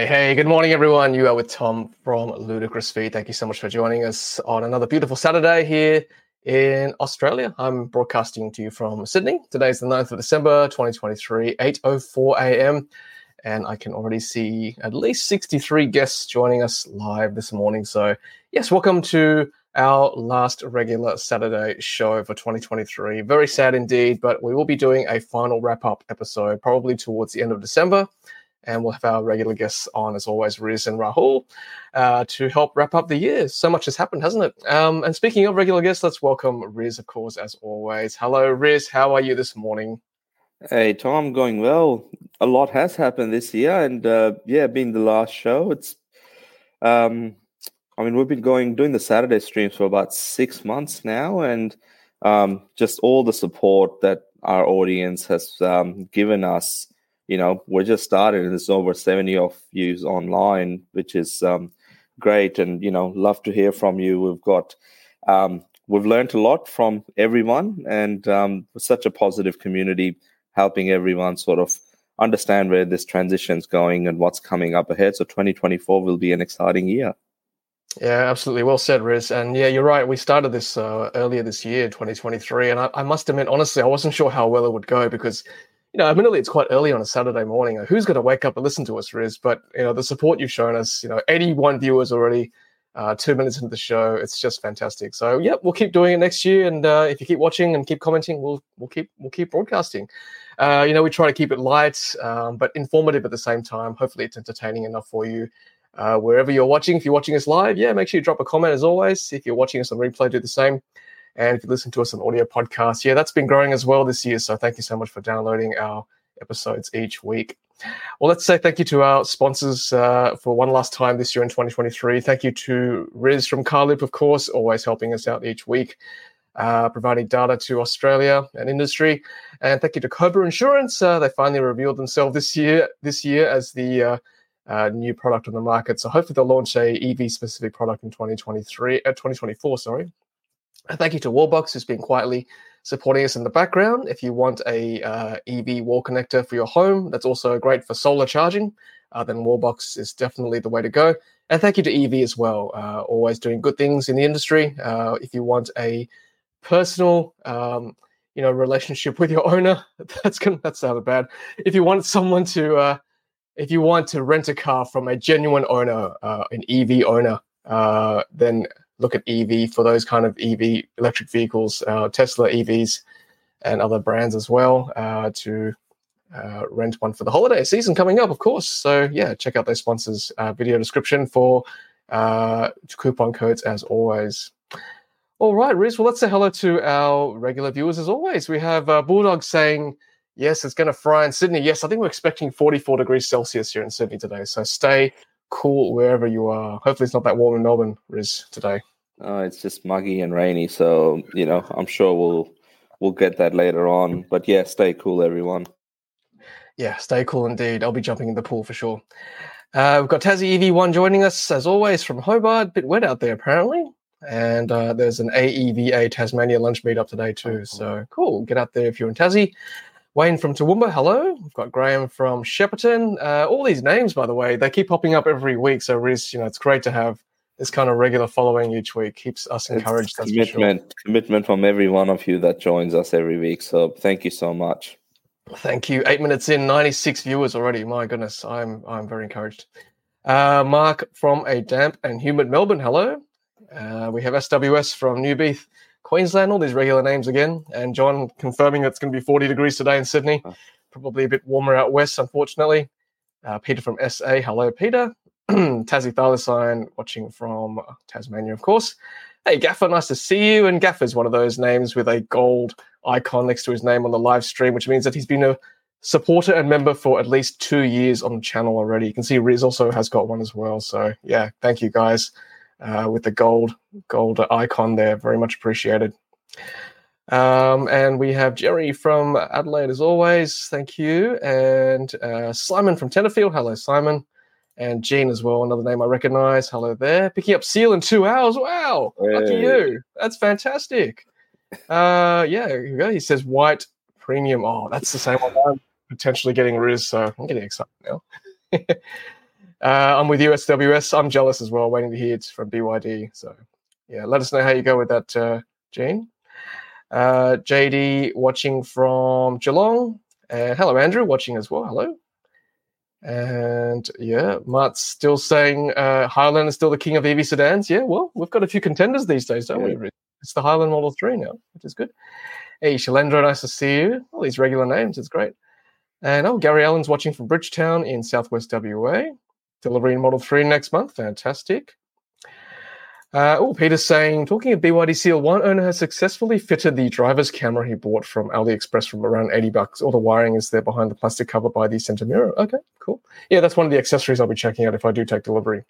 Hey, hey, good morning, everyone. You are with Tom from Ludicrous Feed. Thank you so much for joining us on another beautiful Saturday here in Australia. I'm broadcasting to you from Sydney. Today is the 9th of December, 2023, 8.04 a.m. And I can already see at least 63 guests joining us live this morning. So, yes, welcome to our last regular Saturday show for 2023. Very sad indeed, but we will be doing a final wrap up episode probably towards the end of December and we'll have our regular guests on as always, Riz and Rahul, uh, to help wrap up the year. So much has happened, hasn't it? Um, and speaking of regular guests, let's welcome Riz, of course, as always. Hello, Riz. How are you this morning? Hey, Tom. Going well. A lot has happened this year, and uh, yeah, being the last show, it's. Um, I mean, we've been going doing the Saturday streams for about six months now, and um, just all the support that our audience has um, given us you know, we're just starting and there's over 70 of views online, which is um, great. And, you know, love to hear from you. We've got, um, we've learned a lot from everyone and um, such a positive community helping everyone sort of understand where this transition is going and what's coming up ahead. So 2024 will be an exciting year. Yeah, absolutely. Well said, Riz. And yeah, you're right. We started this uh, earlier this year, 2023. And I, I, must admit, honestly, I wasn't sure how well it would go because you know, admittedly, it's quite early on a Saturday morning. Who's going to wake up and listen to us, Riz? But you know, the support you've shown us. You know, 81 viewers already. Uh, two minutes into the show, it's just fantastic. So, yeah, we'll keep doing it next year, and uh, if you keep watching and keep commenting, we'll we'll keep we'll keep broadcasting. Uh, you know, we try to keep it light, um, but informative at the same time. Hopefully, it's entertaining enough for you. Uh, wherever you're watching, if you're watching us live, yeah, make sure you drop a comment as always. If you're watching us on replay, do the same. And if you listen to us on audio podcast, yeah, that's been growing as well this year. So thank you so much for downloading our episodes each week. Well, let's say thank you to our sponsors uh, for one last time this year in 2023. Thank you to Riz from Carloop, of course, always helping us out each week, uh, providing data to Australia and industry. And thank you to Cobra Insurance. Uh, they finally revealed themselves this year this year as the uh, uh, new product on the market. So hopefully they'll launch a EV specific product in 2023, uh, 2024. Sorry. And thank you to Wallbox, who's been quietly supporting us in the background. If you want a uh, EV wall connector for your home, that's also great for solar charging. Uh, then Wallbox is definitely the way to go. And thank you to Evee as well, uh, always doing good things in the industry. Uh, if you want a personal, um, you know, relationship with your owner, that's gonna that sounded bad. If you want someone to, uh, if you want to rent a car from a genuine owner, uh, an EV owner, then look at Evee for those kind of EV electric vehicles, uh, Tesla EVs, and other brands as well uh, to uh, rent one for the holiday season coming up, of course. So yeah, check out those sponsors' uh, video description for uh, coupon codes as always. All right, Riz. Well, let's say hello to our regular viewers as always. We have uh, Bulldog saying, yes, it's going to fry in Sydney. Yes, I think we're expecting 44 degrees Celsius here in Sydney today. So stay cool wherever you are. Hopefully, it's not that warm in Melbourne, Riz, today. Uh, it's just muggy and rainy, so you know I'm sure we'll we'll get that later on. But yeah, stay cool, everyone. Yeah, stay cool indeed. I'll be jumping in the pool for sure. Uh, we've got Tassie EV1 joining us as always from Hobart. Bit wet out there apparently, and uh, there's an AEVA Tasmania lunch meetup today too. So cool. Get out there if you're in Tassie. Wayne from Toowoomba, hello. We've got Graham from Shepparton. Uh, all these names, by the way, they keep popping up every week. So, Riz, you know, it's great to have this kind of regular following each week keeps us encouraged. commitment, sure. commitment from every one of you that joins us every week. So thank you so much. Thank you. Eight minutes in, ninety-six viewers already. My goodness, I'm I'm very encouraged. Uh, Mark from a damp and humid Melbourne. Hello. Uh, we have SWS from Newbeath, Queensland. All these regular names again. And John confirming it's going to be 40 degrees today in Sydney. Probably a bit warmer out west, unfortunately. Uh, Peter from SA. Hello, Peter. Tassie Thylacine, watching from Tasmania, of course. Hey, Gaffer, nice to see you. And Gaffer is one of those names with a gold icon next to his name on the live stream, which means that he's been a supporter and member for at least two years on the channel already. You can see Riz also has got one as well. So yeah, thank you guys uh, with the gold gold icon there. Very much appreciated. Um, and we have Jerry from Adelaide as always. Thank you. And uh, Simon from Tenterfield. Hello, Simon and Gene as well, another name I recognize. Hello there. Picking up Seal in two hours. Wow. Hey. Lucky you. That's fantastic. Uh, yeah, here you go. He says white premium. Oh, that's the same one I'm potentially getting Riz, so I'm getting excited now. Uh, I'm with USWS. I'm jealous as well, waiting to hear it from BYD. So, yeah, let us know how you go with that, uh, Gene. Uh, JD watching from Geelong. And hello, Andrew, watching as well. Hello. And yeah, Matt's still saying uh, Highland is still the king of EV sedans. Yeah, well, we've got a few contenders these days, don't yeah. we? It's the Highland Model 3 now, which is good. Hey, Shalendra, nice to see you. All these regular names, it's great. And oh, Gary Allen's watching from Bridgetown in Southwest WA. Delivering Model 3 next month. Fantastic. Uh, oh, Peter's saying, talking of BYD Seal, one owner has successfully fitted the driver's camera he bought from AliExpress from around 80 bucks. All the wiring is there behind the plastic cover by the center mirror. Okay, cool. Yeah, that's one of the accessories I'll be checking out if I do take delivery.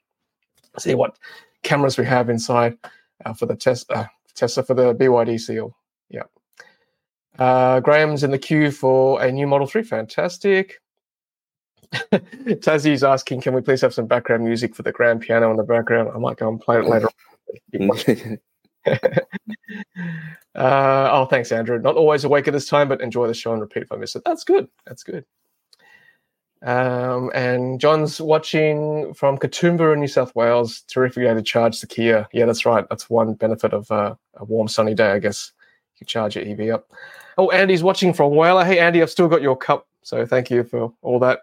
See what cameras we have inside uh, for the test, uh, Tesla for the BYD Seal. Yeah. Uh, Graham's in the queue for a new Model 3. Fantastic. Tazzie's asking, can we please have some background music for the grand piano in the background? I might go and play it later. uh, oh, thanks, Andrew. Not always awake at this time, but enjoy the show and repeat if I miss it. That's good. That's good. Um, and John's watching from Katoomba in New South Wales. Terrific way to charge the Kia. Yeah, that's right. That's one benefit of uh, a warm, sunny day, I guess. You charge your EV up. Oh, Andy's watching from Whyalla. Hey, Andy, I've still got your cup. So thank you for all that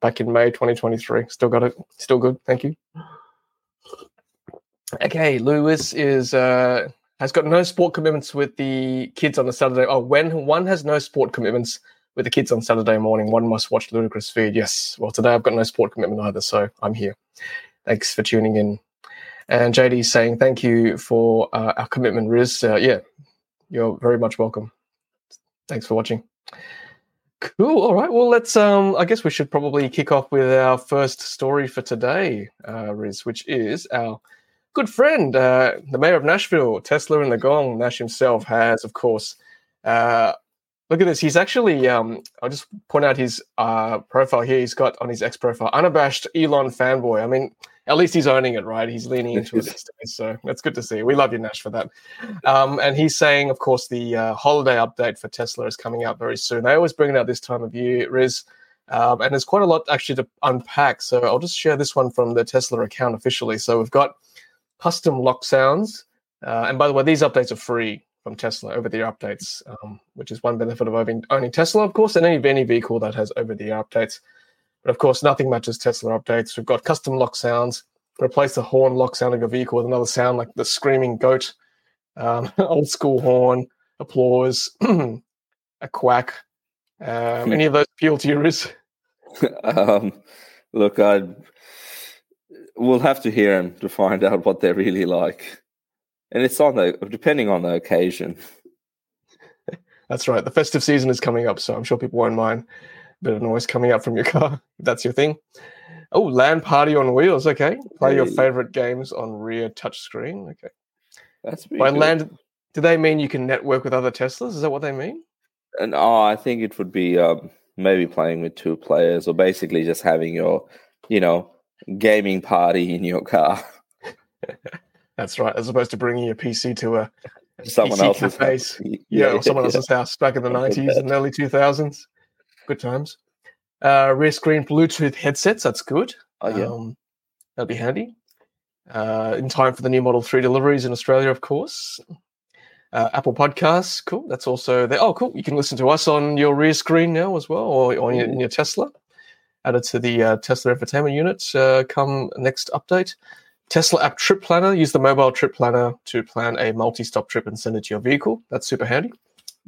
back in May 2023. Still got it. Still good. Thank you. Okay, Lewis is uh, has got no sport commitments with the kids on the Saturday. Oh, when one has no sport commitments with the kids on Saturday morning, one must watch Ludicrous Feed. Yes. Well, today I've got no sport commitment either, so I'm here. Thanks for tuning in. And JD saying thank you for uh, our commitment, Riz. Uh, yeah, you're very much welcome. Thanks for watching. Cool. All right. Well, let's. Um, I guess we should probably kick off with our first story for today, uh, Riz, which is our good friend, uh, the mayor of Nashville, Tesla and the Gong. Nash himself has, of course. Uh, look at this. He's actually. Um, I'll just point out his uh, profile here. He's got on his X profile, unabashed Elon fanboy. I mean, at least he's owning it, right? He's leaning into it these days. So that's good to see. We love you, Nash, for that. Um, and he's saying, of course, the uh, holiday update for Tesla is coming out very soon. They always bring it out this time of year, Riz. Um, and there's quite a lot actually to unpack. So I'll just share this one from the Tesla account officially. So we've got custom lock sounds. Uh, and by the way, these updates are free from Tesla over the air updates, um, which is one benefit of owning, owning Tesla, of course, and any, any vehicle that has over the air updates. But of course, nothing matches Tesla updates. We've got custom lock sounds. Replace the horn lock sound of your vehicle with another sound like the screaming goat, um, old school horn, applause, a quack. Um, any of those appeal to you, Riz? um, look, I we'll have to hear them to find out what they're really like, and it's on the depending on the occasion. That's right. The festive season is coming up, so I'm sure people won't mind a bit of noise coming out from your car. That's your thing. Oh, land party on wheels. Okay, play hey. your favorite games on rear touchscreen. Okay, that's by good. LAN. Do they mean you can network with other Teslas? Is that what they mean? And oh, I think it would be um, maybe playing with two players, or basically just having your, you know, gaming party in your car. That's right, as opposed to bringing your PC to a someone PC else's house. Yeah, yeah, or someone yeah. else's house back in the nineties and early two thousands good times. Uh, rear screen Bluetooth headsets. That's good. Oh yeah, um, that'd be handy. Uh, in time for the new Model Three deliveries in Australia, of course. Uh, Apple Podcasts, cool. That's also there. Oh, cool. You can listen to us on your rear screen now as well, or on your, your Tesla. Added to the uh, Tesla infotainment unit. Uh, come next update. Tesla app trip planner. Use the mobile trip planner to plan a multi-stop trip and send it to your vehicle. That's super handy.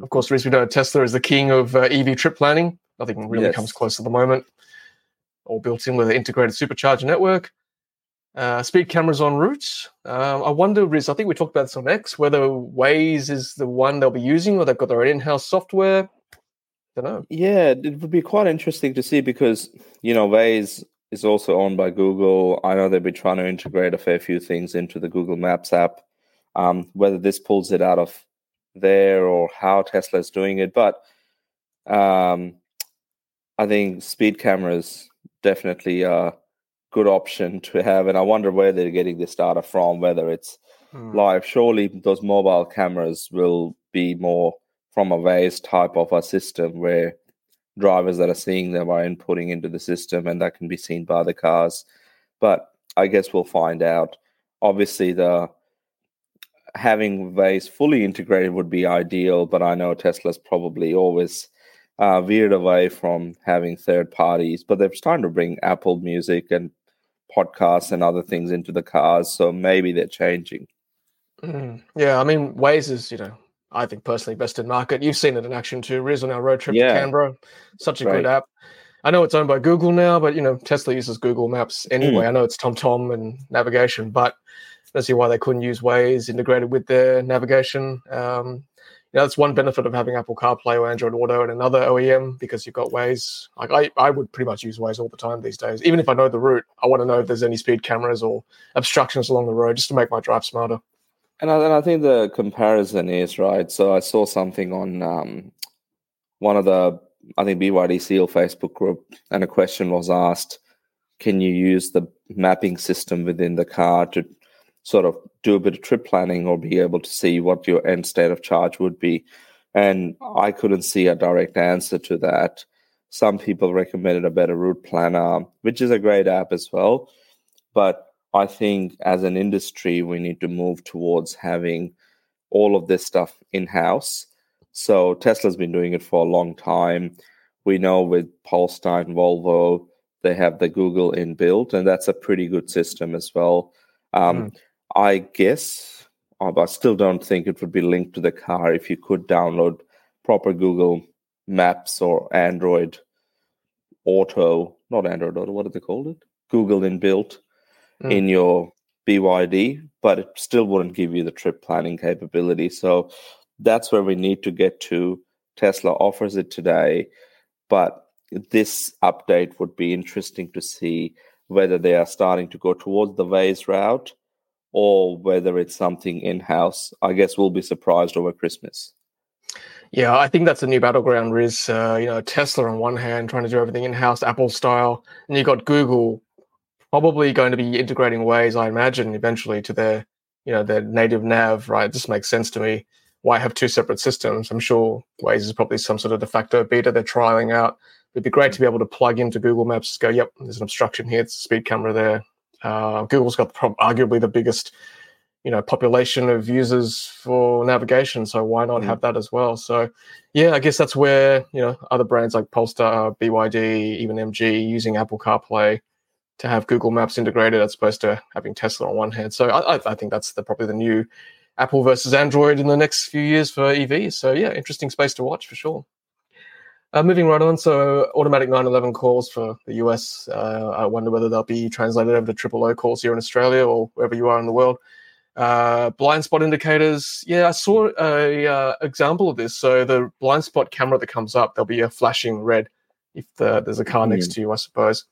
Of course, as we know, Tesla is the king of uh, EV trip planning. Nothing really yes. comes close at the moment. All built in with an integrated supercharger network. Uh, speed cameras on route. Uh, I wonder, Riz, I think we talked about this on X, whether Waze is the one they'll be using or they've got their own in house software. Don't know. Yeah, it would be quite interesting to see because, you know, Waze is also owned by Google. I know they've been trying to integrate a fair few things into the Google Maps app. Um, whether this pulls it out of there or how Tesla is doing it. But um, I think speed cameras definitely a good option to have. And I wonder where they're getting this data from, whether it's hmm. live. Surely those mobile cameras will be more from a Waze type of a system where drivers that are seeing them are inputting into the system, and that can be seen by the cars. But I guess we'll find out. Obviously, the having Waze fully integrated would be ideal, but I know Tesla's probably always uh, veered away from having third parties. But they're starting to bring Apple Music and podcasts and other things into the cars, so maybe they're changing. Mm, yeah, I mean, Waze is you know I think personally best in market. You've seen it in action too, Riz, on our road trip yeah. to Canberra. Such a right. good app. I know it's owned by Google now, but you know Tesla uses Google Maps anyway. Mm. I know it's TomTom and navigation, but I don't see why they couldn't use Waze integrated with their navigation. Um, you know, that's one benefit of having Apple CarPlay or Android Auto and another OEM because you've got Waze. Like I, I would pretty much use Waze all the time these days. Even if I know the route, I want to know if there's any speed cameras or obstructions along the road just to make my drive smarter. And I, and I think the comparison is right. So I saw something on um, one of the, I think BYD Seal Facebook group, and a question was asked: Can you use the mapping system within the car to sort of do a bit of trip planning or be able to see what your end state of charge would be? And I couldn't see a direct answer to that. Some people recommended a better route planner, which is a great app as well. But I think as an industry, we need to move towards having all of this stuff in house. So Tesla's been doing it for a long time. We know with Polestar and Volvo, they have the Google inbuilt, and that's a pretty good system as well. Um, mm. I guess, uh, I still don't think it would be linked to the car if you could download proper Google Maps or Android Auto, not Android Auto, what do they call it? Google inbuilt mm. in your BYD, but it still wouldn't give you the trip planning capability. So that's where we need to get to. Tesla offers it today, but this update would be interesting to see whether they are starting to go towards the Waze route or whether it's something in house. I guess we'll be surprised over Christmas. Yeah, I think that's a new battleground, Riz. Uh, you know, Tesla on one hand trying to do everything in house, Apple style, and you got Google probably going to be integrating Waze, I imagine, eventually to their, you know, their native nav, right? This makes sense to me. Why have two separate systems? I'm sure Waze is probably some sort of de facto beta they're trialing out. It'd be great to be able to plug into Google Maps, go, yep, there's an obstruction here, it's a speed camera there. Uh, Google's got arguably the biggest, you know, population of users for navigation, so why not mm. have that as well? So, yeah, I guess that's where you know other brands like Polestar, BYD, even MG using Apple CarPlay to have Google Maps integrated as opposed to having Tesla on one hand. So I, I think that's the, probably the new Apple versus Android in the next few years for EVs. So yeah, interesting space to watch for sure. Uh, moving right on, so automatic 911 calls for the US. Uh, I wonder whether they'll be translated over to triple O calls here in Australia or wherever you are in the world. Uh, blind spot indicators. Yeah, I saw a uh, example of this. So the blind spot camera that comes up, there'll be a flashing red if the, there's a car next to you, I suppose.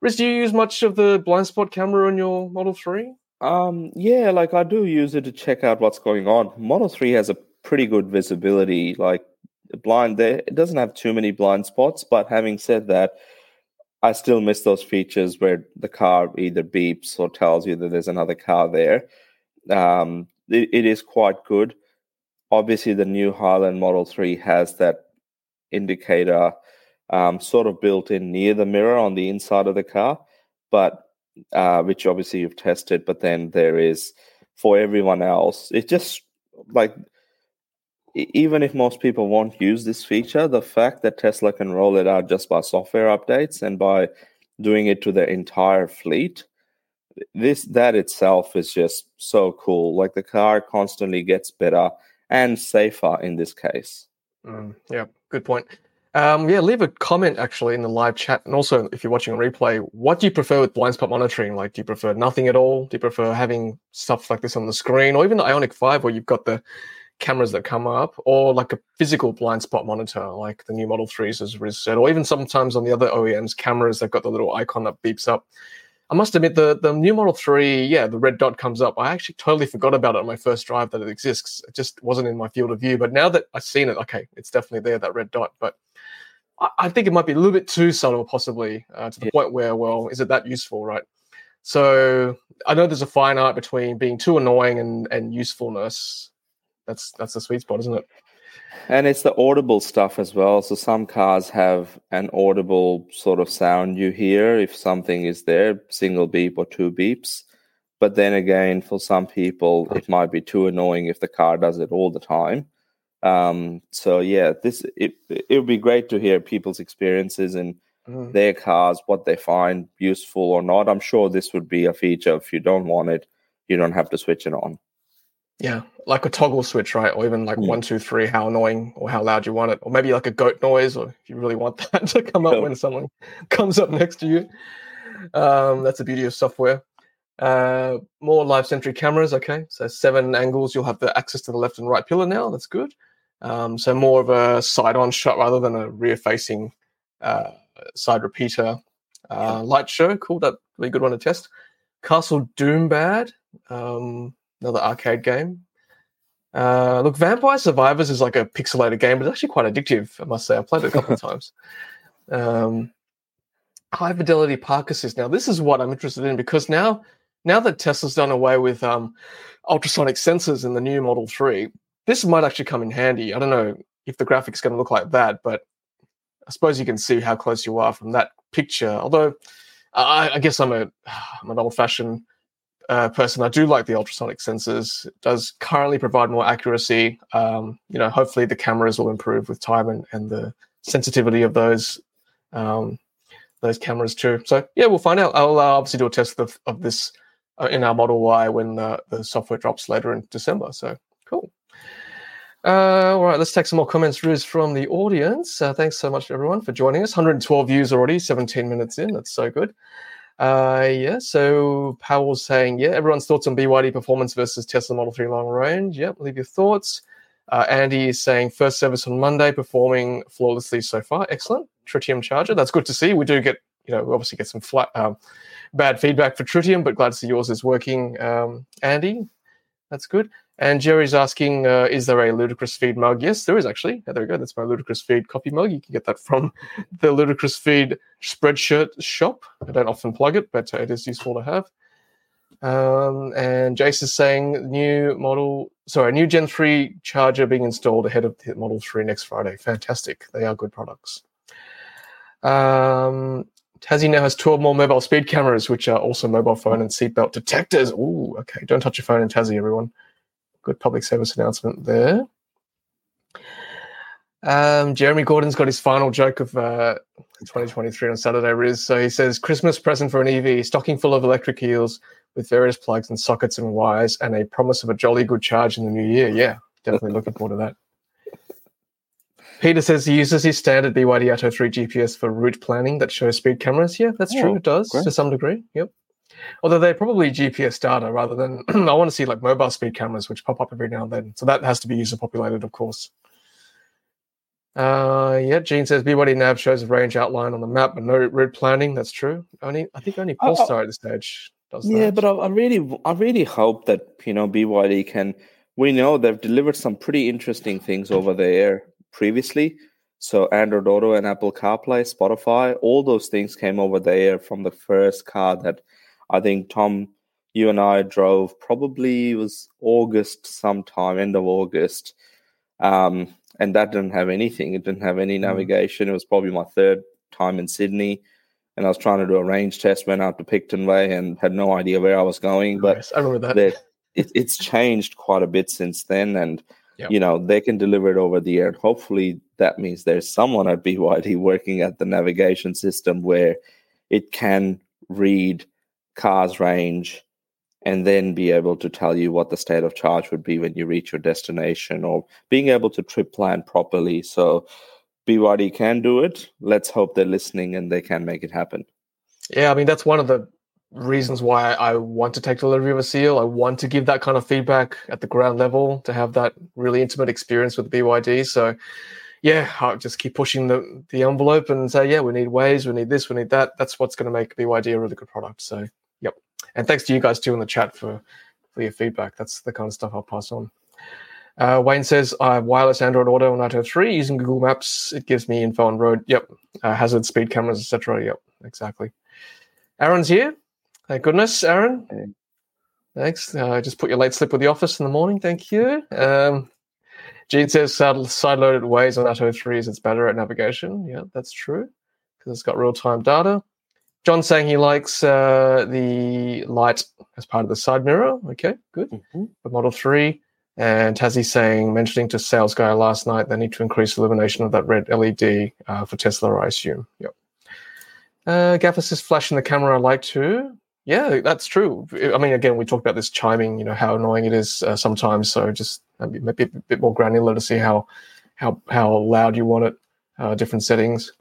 Riz, do you use much of the blind spot camera on your Model 3? Um, yeah, like I do use it to check out what's going on. Model 3 has a pretty good visibility. Like blind there, it doesn't have too many blind spots, but having said that, I still miss those features where the car either beeps or tells you that there's another car there. Um, it, it is quite good. Obviously, the new Highland Model 3 has that indicator um, sort of built in near the mirror on the inside of the car, but uh, which obviously you've tested. But then there is for everyone else, it just like even if most people won't use this feature, the fact that Tesla can roll it out just by software updates and by doing it to their entire fleet, this that itself is just so cool. Like the car constantly gets better and safer in this case. Mm, yeah, good point. Um, yeah, leave a comment actually in the live chat, and also if you're watching a replay, what do you prefer with blind spot monitoring? Like, do you prefer nothing at all? Do you prefer having stuff like this on the screen, or even the Ioniq Five, where you've got the cameras that come up, or like a physical blind spot monitor, like the new Model Threes, as Riz said, or even sometimes on the other OEMs cameras, they've got the little icon that beeps up. I must admit the the new Model Three, yeah, the red dot comes up. I actually totally forgot about it on my first drive that it exists. It just wasn't in my field of view. But now that I've seen it, okay, it's definitely there that red dot. But I think it might be a little bit too subtle, possibly, uh, to the yeah. point where, well, is it that useful, right? So I know there's a fine art between being too annoying and, and usefulness. That's that's the sweet spot, isn't it? And it's the audible stuff as well. So some cars have an audible sort of sound you hear if something is there, single beep or two beeps. But then again, for some people, it might be too annoying if the car does it all the time. Um, so yeah, this it it would be great to hear people's experiences and mm. their cars, what they find useful or not. I'm sure this would be a feature. If you don't want it, you don't have to switch it on. Yeah, like a toggle switch, right? Or even like yeah. one, two, three, how annoying or how loud you want it, or maybe like a goat noise, or if you really want that to come up when someone comes up next to you. Um, that's the beauty of software. Uh, more live sentry cameras. Okay, so seven angles. You'll have the access to the left and right pillar now. That's good. Um, so more of a side-on shot rather than a rear-facing uh, side repeater. Uh, light show, cool. That'd be a good one to test. Castle Doombad, um, another arcade game. Uh, look, Vampire Survivors is like a pixelated game, but it's actually quite addictive. I must say, I've played it a couple of times. Um, high fidelity park assist. Now, this is what I'm interested in because now, now that Tesla's done away with um, ultrasonic sensors in the new Model Three, this might actually come in handy. I don't know if the graphics going to look like that, but I suppose you can see how close you are from that picture. Although I, I guess I'm a I'm an old fashioned uh, person. I do like the ultrasonic sensors. It does currently provide more accuracy. Um, you know, hopefully the cameras will improve with time and, and the sensitivity of those um, those cameras too. So yeah, we'll find out. I'll uh, obviously do a test of, of this uh, in our Model Y when the software drops later in December. So cool. Uh, all right, let's take some more comments, Riz, from the audience. Uh, thanks so much, everyone, for joining us. 112 views already, 17 minutes in. That's so good. Uh, yeah, so Powell's saying, yeah, everyone's thoughts on BYD performance versus Tesla Model 3 long range. Yep, leave your thoughts. Uh, Andy is saying, first service on Monday, performing flawlessly so far. Excellent. Tritium charger. That's good to see. We do get, you know, we obviously get some flat, um, bad feedback for Tritium, but glad to see yours is working, um, Andy. That's good. And Jerry's asking, uh, is there a Ludicrous Feed mug? Yes, there is actually. Yeah, there we go. That's my Ludicrous Feed coffee mug. You can get that from the Ludicrous Feed spreadshirt shop. I don't often plug it, but it is useful to have. Um, and Jace is saying new model, sorry, new Gen 3 charger being installed ahead of the Model 3 next Friday. Fantastic. They are good products. Um, Tassie now has 12 more mobile speed cameras, which are also mobile phone and seatbelt detectors. Ooh, okay. Don't touch your phone in Tassie, everyone. Good public service announcement there. Um, Jeremy Gordon's got his final joke of uh, 2023 on Saturday, Riz. So he says, Christmas present for an EV, stocking full of electric eels with various plugs and sockets and wires, and a promise of a jolly good charge in the new year. Yeah, definitely looking forward to that. Peter says he uses his standard BYD Atto 3 GPS for route planning that shows speed cameras. Yeah, that's oh, true. It does great. to some degree. Yep. Although they're probably GPS data rather than I want to see like mobile speed cameras which pop up every now and then. So that has to be user populated, of course. Uh, yeah, Gene says BYD nav shows a range outline on the map, but no route planning. That's true. Only I think only Polestar at this stage does yeah, that. but I, I really, I really hope that you know BYD can. We know they've delivered some pretty interesting things over there previously. So Android Auto and Apple CarPlay, Spotify, all those things came over there from the first car that I think Tom, you and I drove probably was August sometime, end of August. Um, and that didn't have anything. It didn't have any mm. navigation. It was probably my third time in Sydney. And I was trying to do a range test, went out to Picton Way and had no idea where I was going. But I remember that. it, it's changed quite a bit since then. And, yep. you know, they can deliver it over the air. And hopefully that means there's someone at BYD working at the navigation system where it can read – car's range and then be able to tell you what the state of charge would be when you reach your destination or being able to trip plan properly. So BYD can do it. Let's hope they're listening and they can make it happen. Yeah, I mean, that's one of the reasons why I want to take delivery of a seal. I want to give that kind of feedback at the ground level to have that really intimate experience with BYD. So, yeah, I'll just keep pushing the, the envelope and say, yeah, we need Waze, we need this, we need that. That's what's going to make BYD a really good product. So, and thanks to you guys too in the chat for, for your feedback. That's the kind of stuff I'll pass on. Uh, Wayne says, I have wireless Android Auto on Atto 3 using Google Maps. It gives me info on road. Yep. Uh, hazard, speed cameras, etc. Yep, exactly. Aaron's here. Thank goodness, Aaron. Thanks. Uh, just put your late slip with the office in the morning. Thank you. Um, Gene says side loaded Waze on Atto 3s it's better at navigation. Yeah, that's true because it's got real time data. John saying he likes uh, the light as part of the side mirror. Okay, good. Mm-hmm. For Model 3. And Tazzy saying, mentioning to sales guy last night, they need to increase illumination of that red LED uh, for Tesla, I assume. Yep. Uh, Gaffer says, flashing the camera I like too. Yeah, that's true. I mean, again, we talked about this chiming, you know, how annoying it is uh, sometimes. So just maybe, maybe a bit more granular to see how how how loud you want it, uh, different settings.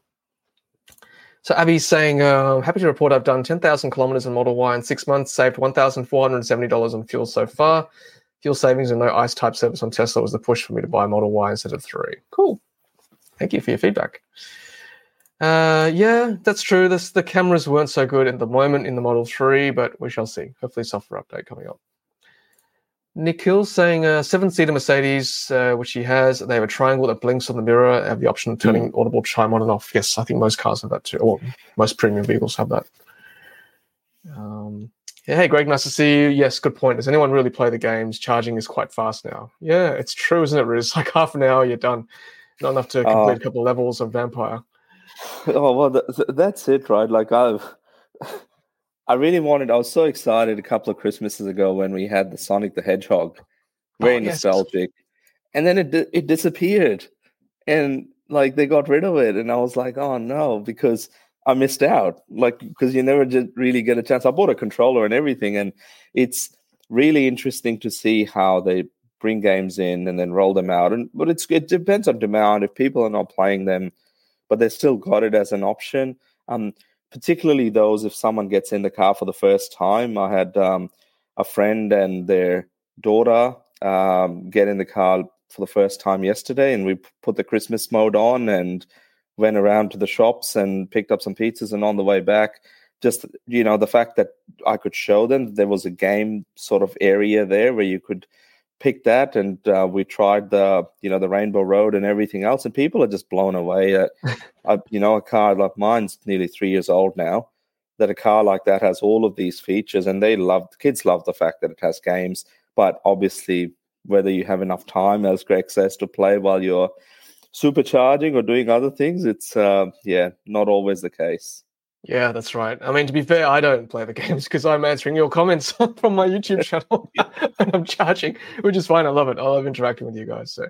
So Abby's saying, uh, happy to report I've done 10,000 kilometers in Model Y in six months, saved $1,470 on fuel so far. Fuel savings and no ICE type service on Tesla was the push for me to buy Model Y instead of 3. Cool. Thank you for your feedback. Uh, yeah, that's true. This, the cameras weren't so good at the moment in the Model 3, but we shall see. Hopefully, software update coming up. Nikhil saying a uh, seven-seater Mercedes, uh, which he has, they have a triangle that blinks on the mirror. Have the option of turning mm. audible chime on and off. Yes, I think most cars have that too. Or most premium vehicles have that. Um, yeah, hey, Greg, nice to see you. Yes, good point. Does anyone really play the games? Charging is quite fast now. Yeah, it's true, isn't it? It's like half an hour, you're done. Not enough to complete uh, a couple of levels of Vampire. Oh well, th- that's it, right? Like I've, I really wanted. I was so excited a couple of Christmases ago when we had the Sonic the Hedgehog, very oh, nostalgic, and then it it disappeared, and like they got rid of it, and I was like, oh no, because I missed out, like because you never just really get a chance. I bought a controller and everything, and it's really interesting to see how they bring games in and then roll them out. And but it's it depends on demand. If people are not playing them but they still got it as an option. Um, particularly those if someone gets in the car for the first time. I had um, a friend and their daughter um, get in the car for the first time yesterday, and we put the Christmas mode on and went around to the shops and picked up some pizzas. And on the way back, just you know, the fact that I could show them there was a game sort of area there where you could picked that and uh, we tried the you know the rainbow road and everything else and people are just blown away at you know a car like mine's nearly three years old now that a car like that has all of these features and they love the kids love the fact that it has games but obviously whether you have enough time as greg says to play while you're supercharging or doing other things it's uh, yeah not always the case yeah, that's right. I mean, to be fair, I don't play the games because I'm answering your comments from my YouTube channel and I'm charging, which is fine. I love it. I love interacting with you guys. So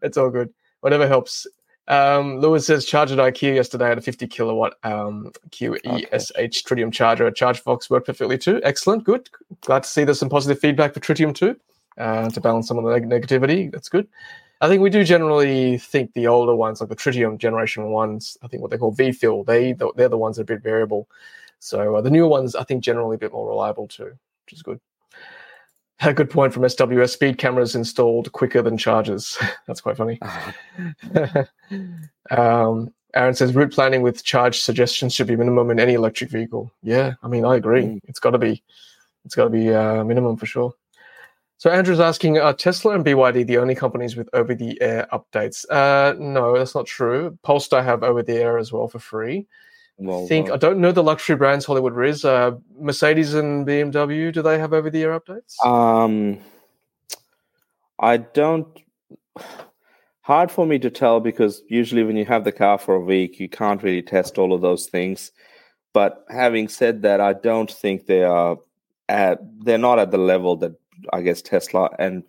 it's all good. Whatever helps. Um, Lewis says charged at IKEA yesterday at a 50 kilowatt um, QESH okay. Tritium charger. ChargeFox worked perfectly too. Excellent. Good. Glad to see there's some positive feedback for Tritium too uh, to balance some of the neg- negativity. That's good. I think we do generally think the older ones, like the Tritium Generation ones, I think what they call Veefil, they they're the ones that are a bit variable. So uh, the newer ones, I think, generally a bit more reliable too, which is good. A good point from SWS. Speed cameras installed quicker than chargers. That's quite funny. um, Aaron says route planning with charge suggestions should be minimum in any electric vehicle. Yeah, I mean, I agree. Mm. It's got to be, it's got to be uh, minimum for sure. So Andrew's asking, are Tesla and BYD the only companies with over-the-air updates? Uh, no, that's not true. Polestar have over-the-air as well for free. Well, I think well. I don't know the luxury brands Hollywood Riz. Uh, Mercedes and BMW, do they have over-the-air updates? Um, I don't. Hard for me to tell because usually when you have the car for a week, you can't really test all of those things. But having said that, I don't think they are at. They're not at the level that I guess Tesla and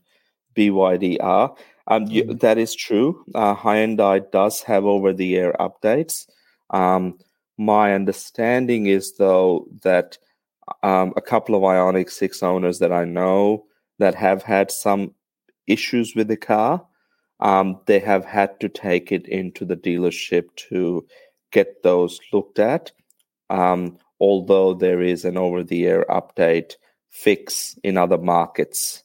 BYD are. Um, you, mm-hmm. that is true. Uh, Hyundai does have over-the-air updates. Um, my understanding is though that um, a couple of Ioniq Six owners that I know that have had some issues with the car, um, they have had to take it into the dealership to get those looked at. Um, although there is an over-the-air update fix in other markets.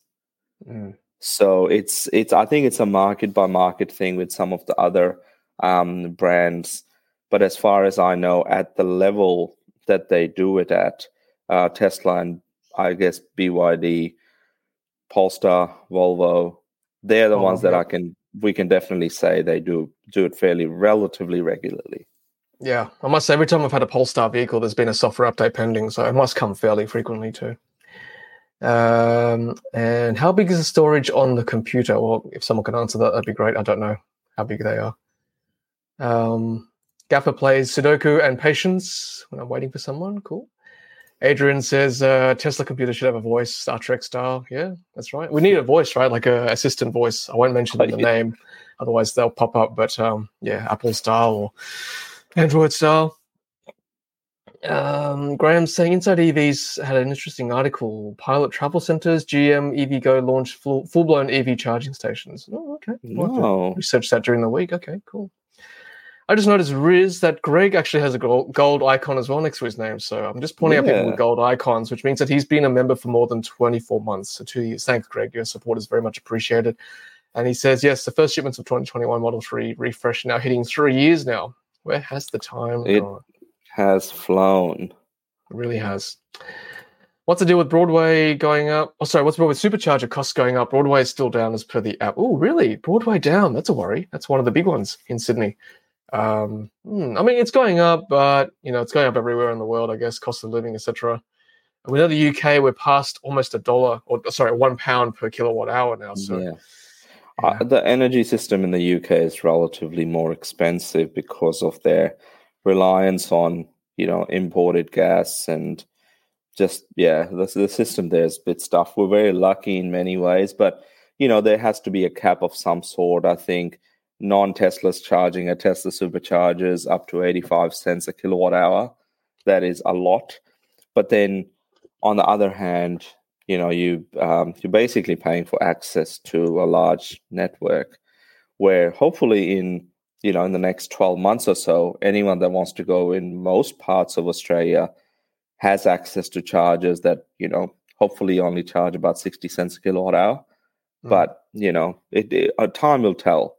Mm. So it's it's I think it's a market by market thing with some of the other um, brands. But as far as I know, at the level that they do it at, uh, Tesla and I guess BYD, Polestar, Volvo, they're the oh, ones that I can we can definitely say they do do it fairly relatively regularly. Yeah, I must say every time I've had a Polestar vehicle, there's been a software update pending, so it must come fairly frequently too. Um, and how big is the storage on the computer? Well, if someone can answer that, that'd be great. I don't know how big they are. Um, Gaffer plays Sudoku and Patience when I'm waiting for someone. Cool. Adrian says uh, Tesla computer should have a voice, Star Trek style. Yeah, that's right. We need a voice, right? Like a assistant voice. I won't mention the name, otherwise they'll pop up. But um, yeah, Apple style or Android style. Um, Graham's saying Inside EVs had an interesting article. Pilot travel centers, GM EVgo launched full blown EV charging stations. Oh, okay. No. Research that during the week. Okay, cool. I just noticed Riz that Greg actually has a gold, gold icon as well next to his name. So I'm just pointing yeah. out people with gold icons, which means that he's been a member for more than 24 months. So two years. Thanks, Greg. Your support is very much appreciated. And he says, yes, the first shipments of 2021 Model 3 refresh now hitting three years now. Where has the time it gone? Has flown. It really has. What's the deal with Broadway going up? Oh, sorry, what's the deal with supercharger costs going up? Broadway is still down as per the app. Oh, really? Broadway down? That's a worry. That's one of the big ones in Sydney. Um, hmm, I mean, it's going up, but you know, it's going up everywhere in the world. I guess cost of living, etc. We know the UK we're past almost a dollar, or sorry, one pound per kilowatt hour now. So, yeah. yeah. Uh, the energy system in the UK is relatively more expensive because of their reliance on you know imported gas and just yeah, the, the system there is a bit stuff. We're very lucky in many ways, but you know there has to be a cap of some sort. I think non-Teslas charging a Tesla superchargers up to 85 cents a kilowatt hour. That is a lot. But then on the other hand, you know, you um, you're basically paying for access to a large network where hopefully in you know in the next 12 months or so anyone that wants to go in most parts of australia has access to chargers that you know hopefully only charge about 60 cents a kilowatt hour mm. but you know it, it, time will tell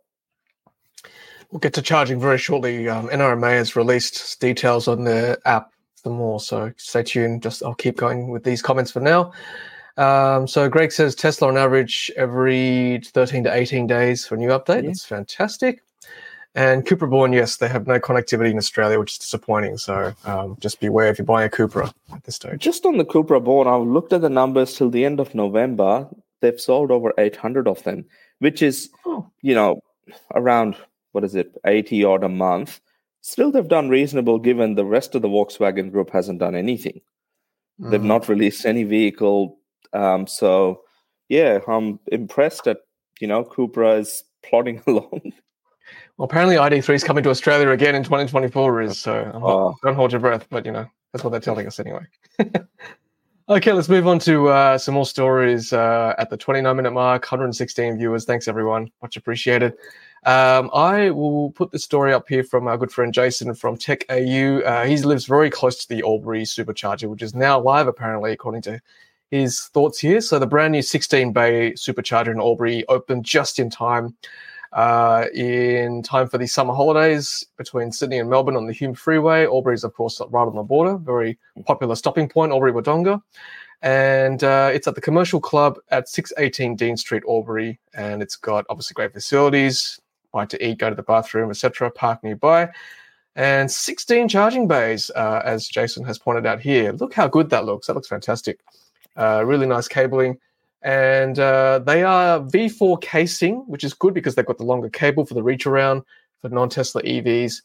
We'll get to charging very shortly. Um, NRMA has released details on their app for more, so stay tuned. Just I'll keep going with these comments for now. Um, so Greg says Tesla on average every 13 to 18 days for a new update. Yeah. That's fantastic. And Cupra Born, yes, they have no connectivity in Australia, which is disappointing. So um, just beware if you're buying a Cupra at this stage. Just on the Cupra Born, I've looked at the numbers till the end of November. They've sold over 800 of them, which is, oh. you know, around what is it, 80 odd a month. Still, they've done reasonable given the rest of the Volkswagen group hasn't done anything. Mm. They've not released any vehicle. Um, so, yeah, I'm impressed that, you know, Cupra is plodding along. Well, apparently ID3 is coming to Australia again in 2024, is so oh. don't hold your breath, but, you know, that's what they're telling us anyway. Okay, let's move on to uh, some more stories uh, at the 29 minute mark. 116 viewers. Thanks, everyone. Much appreciated. Um, I will put the story up here from our good friend Jason from Tech AU. Uh, he lives very close to the Albury supercharger, which is now live, apparently, according to his thoughts here. So, the brand new 16 bay supercharger in Albury opened just in time uh, in time for the summer holidays between Sydney and Melbourne on the Hume Freeway. Albury is, of course, right on the border, very popular stopping point, Albury Wodonga. And uh, it's at the Commercial Club at 618 Dean Street, Albury. And it's got obviously great facilities, buy to eat, go to the bathroom, etc., park nearby. And 16 charging bays, uh, as Jason has pointed out here. Look how good that looks. That looks fantastic. Uh, really nice cabling and uh, they are V4 casing, which is good because they've got the longer cable for the reach around for non-Tesla EVs.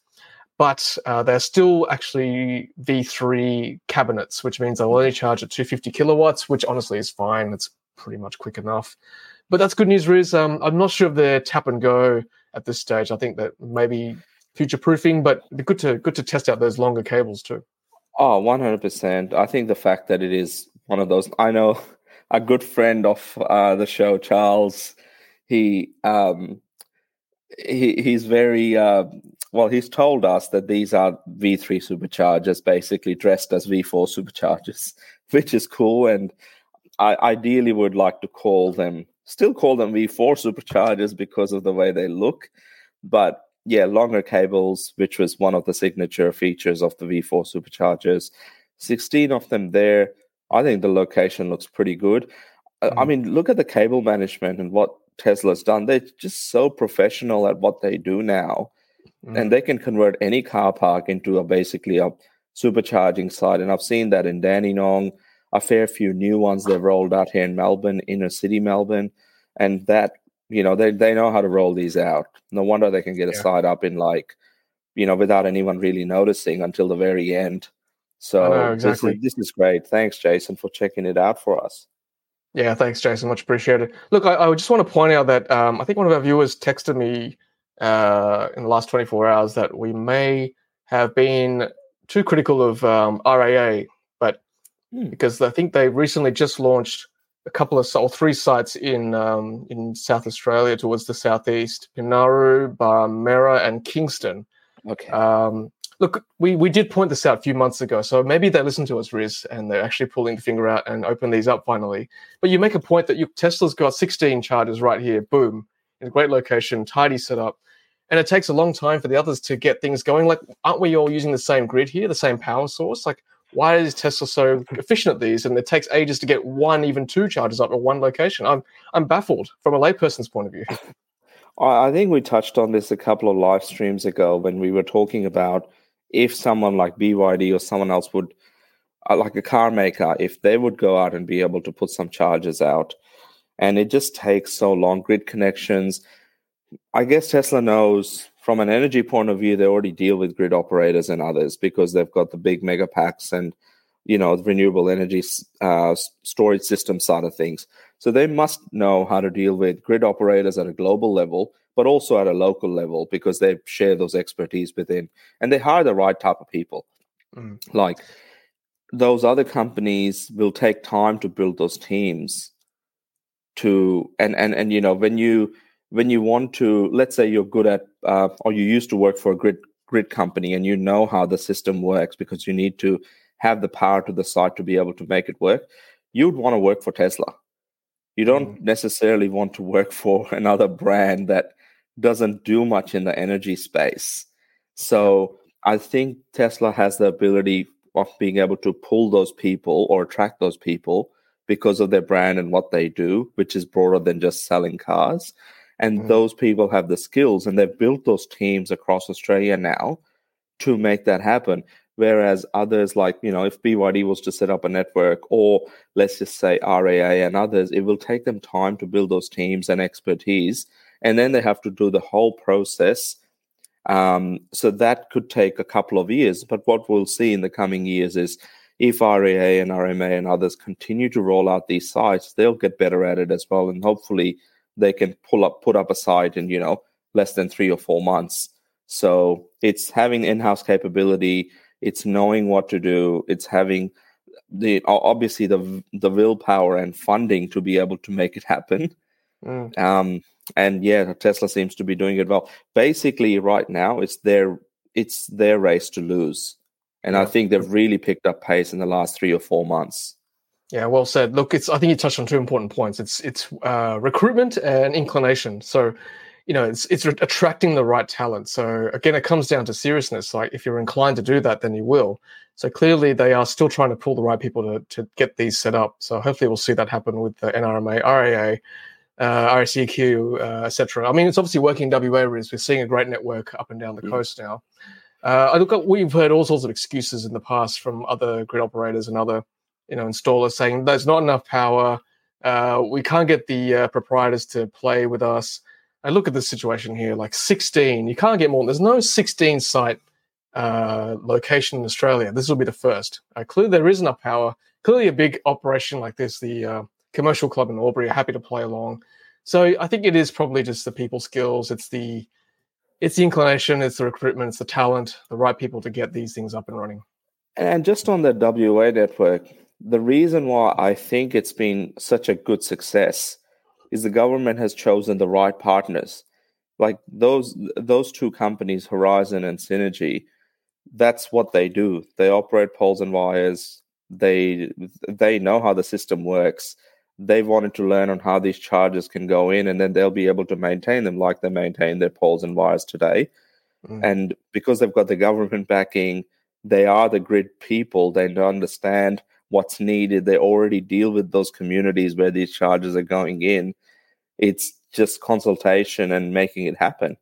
But uh, they're still actually V3 cabinets, which means they'll only charge at 250 kilowatts, which honestly is fine. It's pretty much quick enough. But that's good news, Riz. Um, I'm not sure if they're tap and go at this stage. I think that maybe future proofing, but good to good to test out those longer cables too. Oh, 100%. I think the fact that it is one of those, I know a good friend of uh, the show, Charles. He um, he he's very uh, well. He's told us that these are V3 superchargers, basically dressed as V4 superchargers, which is cool. And I ideally would like to call them, still call them V4 superchargers because of the way they look. But yeah, longer cables, which was one of the signature features of the V4 superchargers. 16 of them there. I think the location looks pretty good. Mm-hmm. I mean, look at the cable management and what Tesla's done. They're just so professional at what they do now. Mm-hmm. And they can convert any car park into a basically a supercharging site. And I've seen that in Dandenong. a fair few new ones they've rolled out here in Melbourne, inner city Melbourne, and that you know they they know how to roll these out. No wonder they can get a site up in like you know without anyone really noticing until the very end. So know, exactly. this, is, this is great. Thanks, Jason, for checking it out for us. Yeah, thanks, Jason. Much appreciated. Look, I, I just want to point out that um, I think one of our viewers texted me uh, in the last 24 hours that we may have been too critical of um, RAA, but hmm. because I think they recently just launched a couple of or three sites in um, in South Australia towards the southeast, in Nauru, Barmera, and Kingston. Okay. Um, look, we, we did point this out a few months ago, so maybe they listened to us, Riz, and they're actually pulling the finger out and open these up finally. But you make a point that your Tesla's got 16 chargers right here, boom, in a great location, tidy setup. And it takes a long time for the others to get things going. Like, aren't we all using the same grid here, the same power source? Like, why is Tesla so efficient at these? And it takes ages to get one, even two chargers up at one location. I'm I'm baffled from a layperson's point of view. I think we touched on this a couple of live streams ago when we were talking about if someone like BYD or someone else would, uh, like a car maker, if they would go out and be able to put some charges out, and it just takes so long, grid connections. I guess Tesla knows from an energy point of view, they already deal with grid operators and others because they've got the big mega packs and you know renewable energy uh, storage system side of things. So they must know how to deal with grid operators at a global level, but also at a local level because they share those expertise within and they hire the right type of people. Mm. Like those other companies will take time to build those teams to and and and you know when you when you want to let's say you're good at uh, or you used to work for a grid grid company and you know how the system works because you need to have the power to the site to be able to make it work you'd want to work for tesla you don't mm-hmm. necessarily want to work for another brand that doesn't do much in the energy space. So I think Tesla has the ability of being able to pull those people or attract those people because of their brand and what they do, which is broader than just selling cars. And mm. those people have the skills and they've built those teams across Australia now to make that happen. Whereas others, like, you know, if BYD was to set up a network or let's just say RAA and others, it will take them time to build those teams and expertise. And then they have to do the whole process. Um, so that could take a couple of years. But what we'll see in the coming years is if RAA and RMA and others continue to roll out these sites, they'll get better at it as well. And hopefully they can pull up, put up a site in, you know, less than three or four months. So it's having in-house capability it's knowing what to do. It's having the obviously the the willpower and funding to be able to make it happen. Mm. um and yeah tesla seems to be doing it well. Basically right now it's their it's their race to lose. And yeah. i think they've really picked up pace in the last three or four months. Yeah well said. Look it's i think you touched on two important points. It's it's uh, recruitment and inclination. So you know it's it's attracting the right talent so again it comes down to seriousness like if you're inclined to do that then you will so clearly they are still trying to pull the right people to, to get these set up so hopefully we'll see that happen with the nrma raa uh, RACQ, uh, etc. I mean, it's obviously working in WA. We're seeing a great network up and down the mm. coast now. Uh, I look at we've heard all sorts of excuses in the past from other grid operators and other you know installers saying there's not enough power. Uh, we can't get the uh, proprietors to play with us. I look at the situation here, like 16, you can't get more. There's no 16 site uh, location in Australia. This will be the first. Uh, clearly, there is enough power. Clearly, a big operation like this, the uh, commercial club in Albury, are happy to play along. So I think it is probably just the people skills. It's the it's the inclination, it's the recruitment, it's the talent, the right people to get these things up and running. And just on the WA network, the reason why I think it's been such a good success is the government has chosen the right partners. Like those those two companies, Horizon and Synergy, that's what they do. They operate poles and wires. They they know how the system works. They wanted to learn on how these charges can go in, and then they'll be able to maintain them like they maintain their poles and wires today. Mm. And because they've got the government backing, they are the grid people. They understand what's needed. They already deal with those communities where these charges are going in. It's just consultation and making it happen.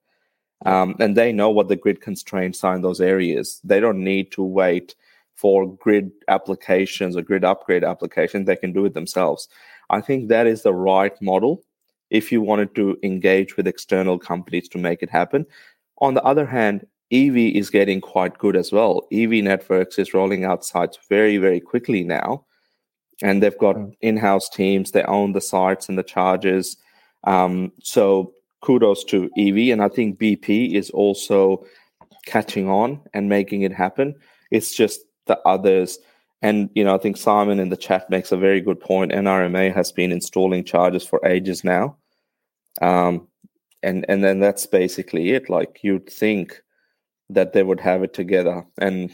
Um, and they know what the grid constraints are in those areas. They don't need to wait for grid applications or grid upgrade applications, they can do it themselves. I think that is the right model if you wanted to engage with external companies to make it happen. On the other hand, Evie is getting quite good as well. Evie Networks is rolling out sites very, very quickly now. And they've got mm. in house teams, they own the sites and the charges. Um, so kudos to Evie. And I think BP is also catching on and making it happen. It's just the others. And you know, I think Simon in the chat makes a very good point. NRMA has been installing chargers for ages now, um, and and then that's basically it. Like you'd think that they would have it together, and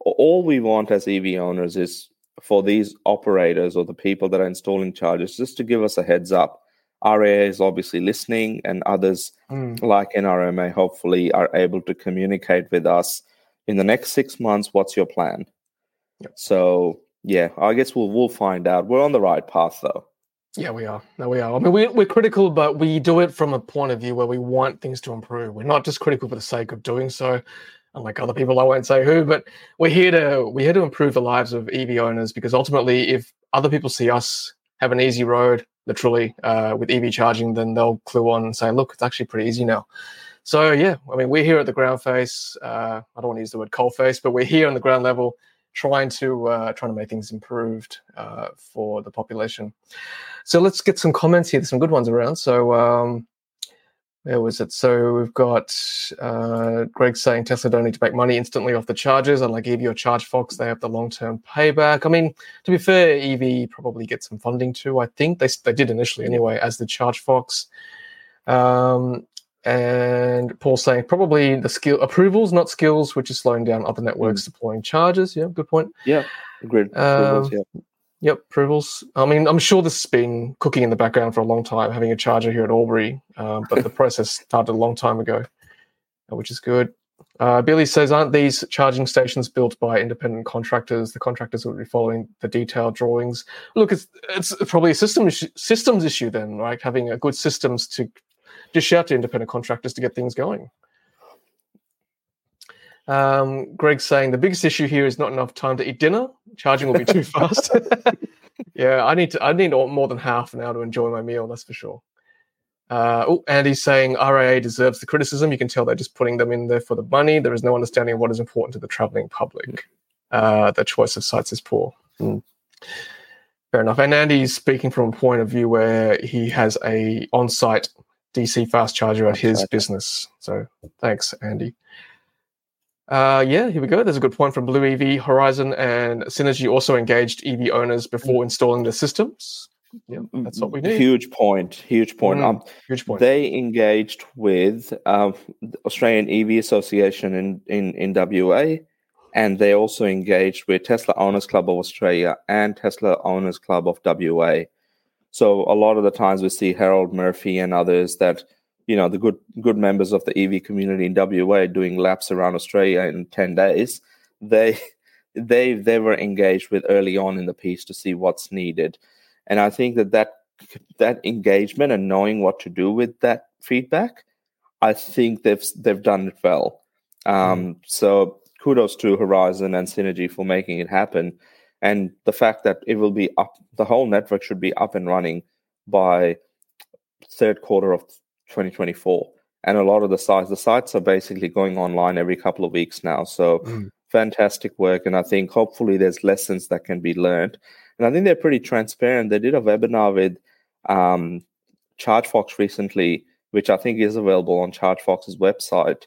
all we want as EV owners is for these operators or the people that are installing chargers just to give us a heads up. RAA is obviously listening, and others mm. like NRMA hopefully are able to communicate with us in the next six months. What's your plan? Yep. So yeah, I guess we'll we'll find out. We're on the right path though. Yeah, we are. No, we are. I mean, we, we're critical, but we do it from a point of view where we want things to improve. We're not just critical for the sake of doing so. Unlike other people, I won't say who, but we're here to we're here to improve the lives of EV owners because ultimately, if other people see us have an easy road, literally uh, with EV charging, then they'll clue on and say, "Look, it's actually pretty easy now." So yeah, I mean, we're here at the ground face. Uh, I don't want to use the word cold face, but we're here on the ground level trying to uh, trying to make things improved uh, for the population. So let's get some comments here. There's some good ones around. So um, where was it? So we've got uh, Greg saying Tesla don't need to make money instantly off the chargers, unlike Evie or ChargeFox, they have the long term payback. I mean, to be fair, Evie probably gets some funding too. I think they they did initially anyway, as the ChargeFox. Um, and Paul saying probably the skill approvals, not skills, which is slowing down other networks mm. deploying charges. Yeah, good point. Yeah, agreed. Um, yeah. Yep, approvals. I mean, I'm sure this has been cooking in the background for a long time, having a charger here at Albury, um, but the process started a long time ago, uh, which is good. Uh, Billy says, aren't these charging stations built by independent contractors? The contractors would be following the detailed drawings. Look, it's, it's probably a system systems issue then, right? Having a good systems to dish out to independent contractors to get things going. Um, Greg's saying the biggest issue here is not enough time to eat dinner. Charging will be too fast. yeah, I need to. I need more than half an hour to enjoy my meal. That's for sure. Uh, oh, Andy's saying RAA deserves the criticism. You can tell they're just putting them in there for the money. There is no understanding of what is important to the traveling public. Uh, the choice of sites is poor. Mm. Fair enough. And Andy's speaking from a point of view where he has a on-site DC fast charger at his business. So thanks, Andy. Uh, yeah, here we go. There's a good point from Blue EV, Horizon, and Synergy also engaged EV owners before installing the systems. Yeah, that's what we need. Huge point. Huge point. Mm, um, huge point. They engaged with um, the Australian EV Association in, in, in WA, and they also engaged with Tesla Owners Club of Australia and Tesla Owners Club of WA. So a lot of the times we see Harold Murphy and others that you know the good good members of the EV community in WA doing laps around Australia in ten days. They they they were engaged with early on in the piece to see what's needed, and I think that that that engagement and knowing what to do with that feedback, I think they've they've done it well. Um, mm. So kudos to Horizon and Synergy for making it happen, and the fact that it will be up, the whole network should be up and running by third quarter of 2024 and a lot of the sites the sites are basically going online every couple of weeks now. So mm. fantastic work. And i think hopefully there's lessons that can be learned. And i think they're pretty transparent. They did a webinar with um, chargefox recently which i think is available on chargefox's website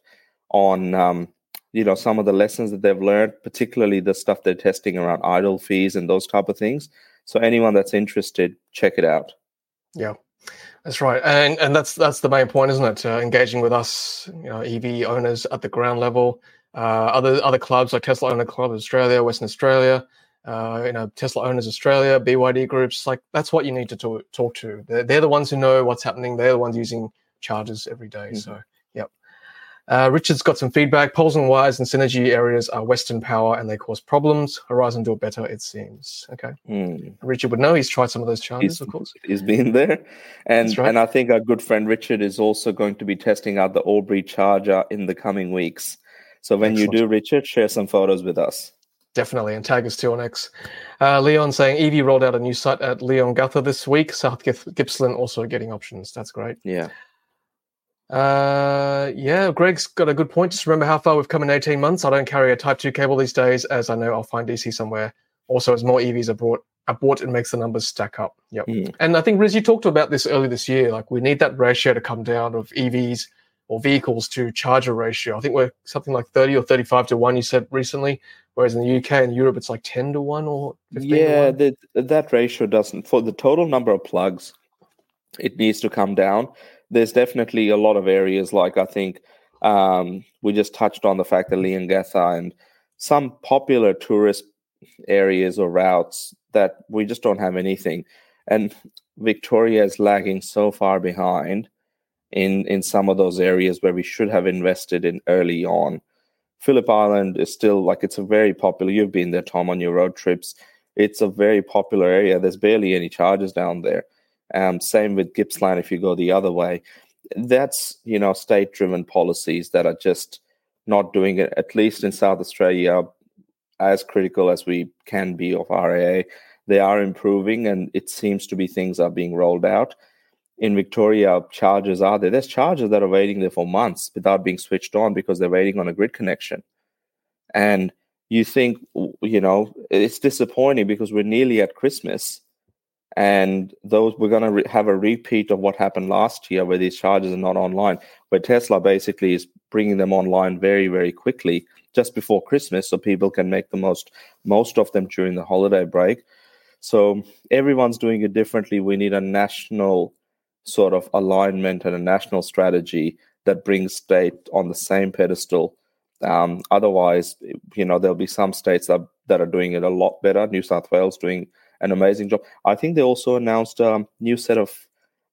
on um, you know some of the lessons that they've learned particularly the stuff they're testing around idle fees and those type of things. So anyone that's interested check it out. Yeah that's right, and and that's that's the main point, isn't it? Uh, engaging with us, you know, EV owners at the ground level, uh, other other clubs like Tesla Owner Club Australia, Western Australia, uh, you know, Tesla Owners Australia, BYD groups. Like that's what you need to talk, talk to. They're, they're the ones who know what's happening. They're the ones using chargers every day. Mm-hmm. So uh, Richard's got some feedback. Poles and wires and synergy areas are Western power and they cause problems. Horizon do it better, it seems. Okay. Mm. Richard would know. He's tried some of those chargers, of course. He's been there. And right. and I think our good friend Richard is also going to be testing out the Albury charger in the coming weeks. So when Excellent. you do, Richard, share some photos with us. Definitely, and tag us till next. Uh, Leon saying Evie rolled out a new site at Leongatha this week. South Gippsland also getting options. That's great. Yeah. Uh, yeah, Greg's got a good point. Just remember how far we've come in 18 months. I don't carry a Type 2 cable these days, as I know I'll find DC somewhere. Also, as more EVs are brought, are bought, it makes the numbers stack up. Yep. Mm. And I think, Riz, you talked about this earlier this year. Like, we need that ratio to come down of EVs or vehicles to charger ratio. I think we're something like 30 or 35 to 1, you said recently, whereas in the UK and Europe, it's like 10 to 1 or 15 Yeah, that, that ratio doesn't, for the total number of plugs, it needs to come down. There's definitely a lot of areas, like I think um, we just touched on the fact that Leongatha and some popular tourist areas or routes that we just don't have anything. And Victoria is lagging so far behind in in some of those areas where we should have invested in early on. Phillip Island is still like it's a very popular. You've been there, Tom, on your road trips. It's a very popular area. There's barely any charges down there. Um, same with Gippsland if you go the other way. That's you know state-driven policies that are just not doing it. At least in South Australia, as critical as we can be of RAA, they are improving, and it seems to be things are being rolled out in Victoria, charges are there. There's chargers that are waiting there for months without being switched on because they're waiting on a grid connection. And you think, you know, it's disappointing because we're nearly at Christmas and those we're going to re- have a repeat of what happened last year where these charges are not online where tesla basically is bringing them online very very quickly just before christmas so people can make the most most of them during the holiday break so everyone's doing it differently we need a national sort of alignment and a national strategy that brings state on the same pedestal. Um, otherwise, you know, there'll be some states that, that are doing it a lot better. New South Wales doing an amazing job. I think they also announced a new set of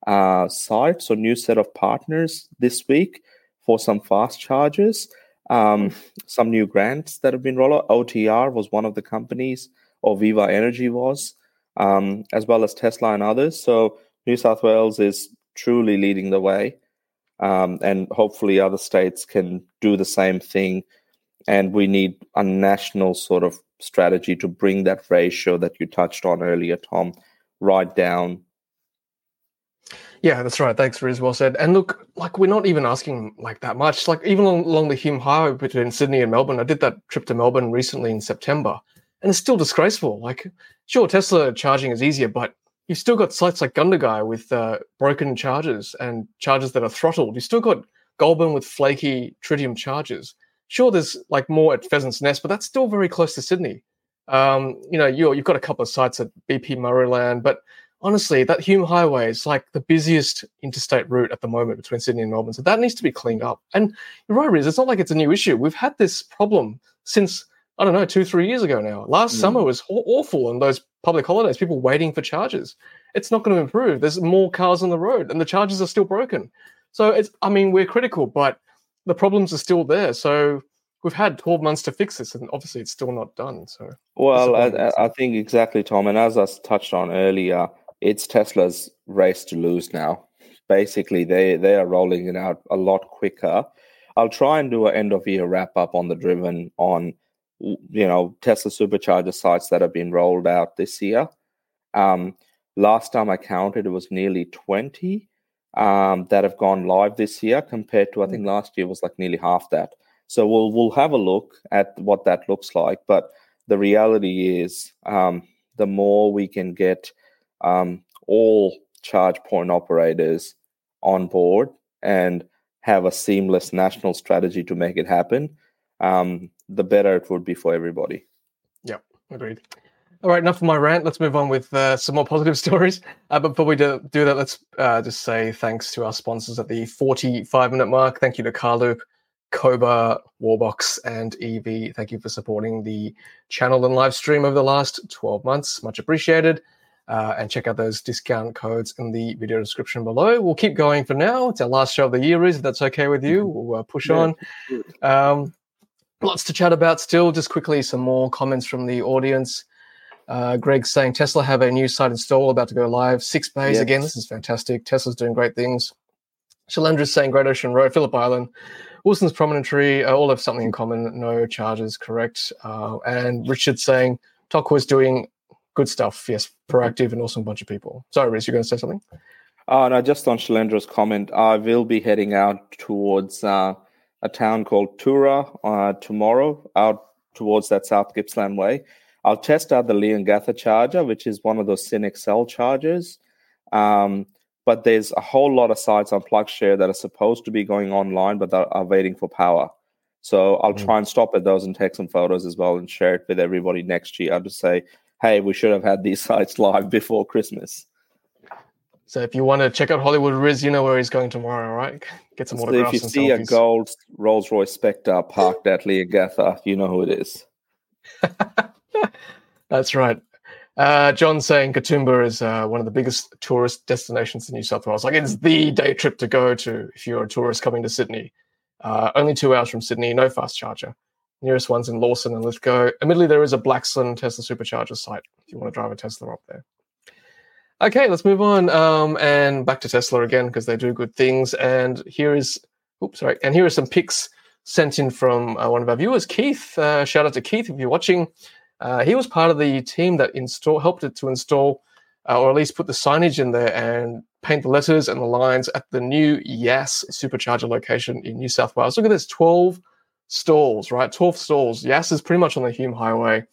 uh, sites or new set of partners this week for some fast chargers. Um, some new grants that have been rolled out. OTR was one of the companies, or Viva Energy was, um, as well as Tesla and others. So New South Wales is truly leading the way, um, and hopefully other states can do the same thing. And we need a national sort of strategy to bring that ratio that you touched on earlier, Tom, right down. Yeah, that's right. Thanks, Riz. Well said. And look, like we're not even asking like that much. Like even along, the Hume Highway between Sydney and Melbourne, I did that trip to Melbourne recently in September, and it's still disgraceful. Like, sure, Tesla charging is easier, but you've still got sites like Gundagai with uh, broken chargers and chargers that are throttled. You've still got Goulburn with flaky tritium chargers. Sure, there's like more at Pheasant's Nest, but that's still very close to Sydney. Um, you know, you have got a couple of sites at BP Marulan, but honestly, that Hume Highway is like the busiest interstate route at the moment between Sydney and Melbourne. So that needs to be cleaned up. And you're right, Riz, it's not like it's a new issue. We've had this problem since I don't know, two, three years ago now. Last mm. summer was awful on those public holidays, people waiting for charges. It's not going to improve. There's more cars on the road and the charges are still broken. So it's, I mean, we're critical, but the problems are still there. So we've had 12 months to fix this and obviously it's still not done. So, well, I, I think exactly, Tom. And as I touched on earlier, it's Tesla's race to lose now. Basically, they, they are rolling it out a lot quicker. I'll try and do an end of year wrap up on the driven on you know Tesla supercharger sites that have been rolled out this year. Um, last time I counted, it was nearly 20 um, that have gone live this year, compared to I think hmm. last year was like nearly half that. So we'll we'll have a look at what that looks like. But the reality is, um, the more we can get um, all charge point operators on board and have a seamless national strategy to make it happen, um, the better it would be for everybody. Yeah, agreed. All right, enough of my rant. Let's move on with uh, some more positive stories. Uh, but before we do, do that, let's uh, just say thanks to our sponsors at the 45 minute mark. Thank you to Carloop, Koba, Warbox, and EV. Thank you for supporting the channel and live stream over the last 12 months. Much appreciated. Uh, and check out those discount codes in the video description below. We'll keep going for now. It's our last show of the year, is if that's okay with you. Mm-hmm. We'll uh, push yeah. on. Um, lots to chat about still. Just quickly, some more comments from the audience. Uh, Greg saying Tesla have a new site install about to go live. Six bays again. This is fantastic. Tesla's doing great things. Shalendra's saying Great Ocean Road, Phillip Island. Wilson's Promontory uh, all have something in common. No charges, correct. Uh, and Richard saying TOQ was doing good stuff. Yes, proactive and awesome bunch of people. Sorry, Riz, you're going to say something? Oh, no, just on Shalendra's comment, I will be heading out towards uh, a town called Tura uh, tomorrow, out towards that South Gippsland way. I'll test out the Leongatha charger, which is one of those SYNEXCEL chargers. Um, but there's a whole lot of sites on PlugShare that are supposed to be going online, but are, are waiting for power. So I'll mm. try and stop at those and take some photos as well and share it with everybody next year. I'll just say, hey, we should have had these sites live before Christmas. So if you want to check out Hollywood Riz, you know where he's going tomorrow, right? Get some so autographs. If you see selfies. a gold Rolls Royce Spectre parked at Leongatha, you know who it is. That's right. Uh, John saying Katoomba is uh, one of the biggest tourist destinations in New South Wales. Like it's the day trip to go to if you're a tourist coming to Sydney. Uh, only two hours from Sydney, no fast charger. Nearest one's in Lawson and Lithgow. Admittedly, there is a Blaxland Tesla supercharger site if you want to drive a Tesla up there. Okay, let's move on um, and back to Tesla again because they do good things. And here is, oops, sorry. And here are some pics sent in from uh, one of our viewers, Keith. Uh, shout out to Keith if you're watching. Uh, he was part of the team that install helped it to install, uh, or at least put the signage in there and paint the letters and the lines at the new Yass supercharger location in New South Wales. Look at this, 12 stalls, right? 12 stalls. Yass is pretty much on the Hume Highway.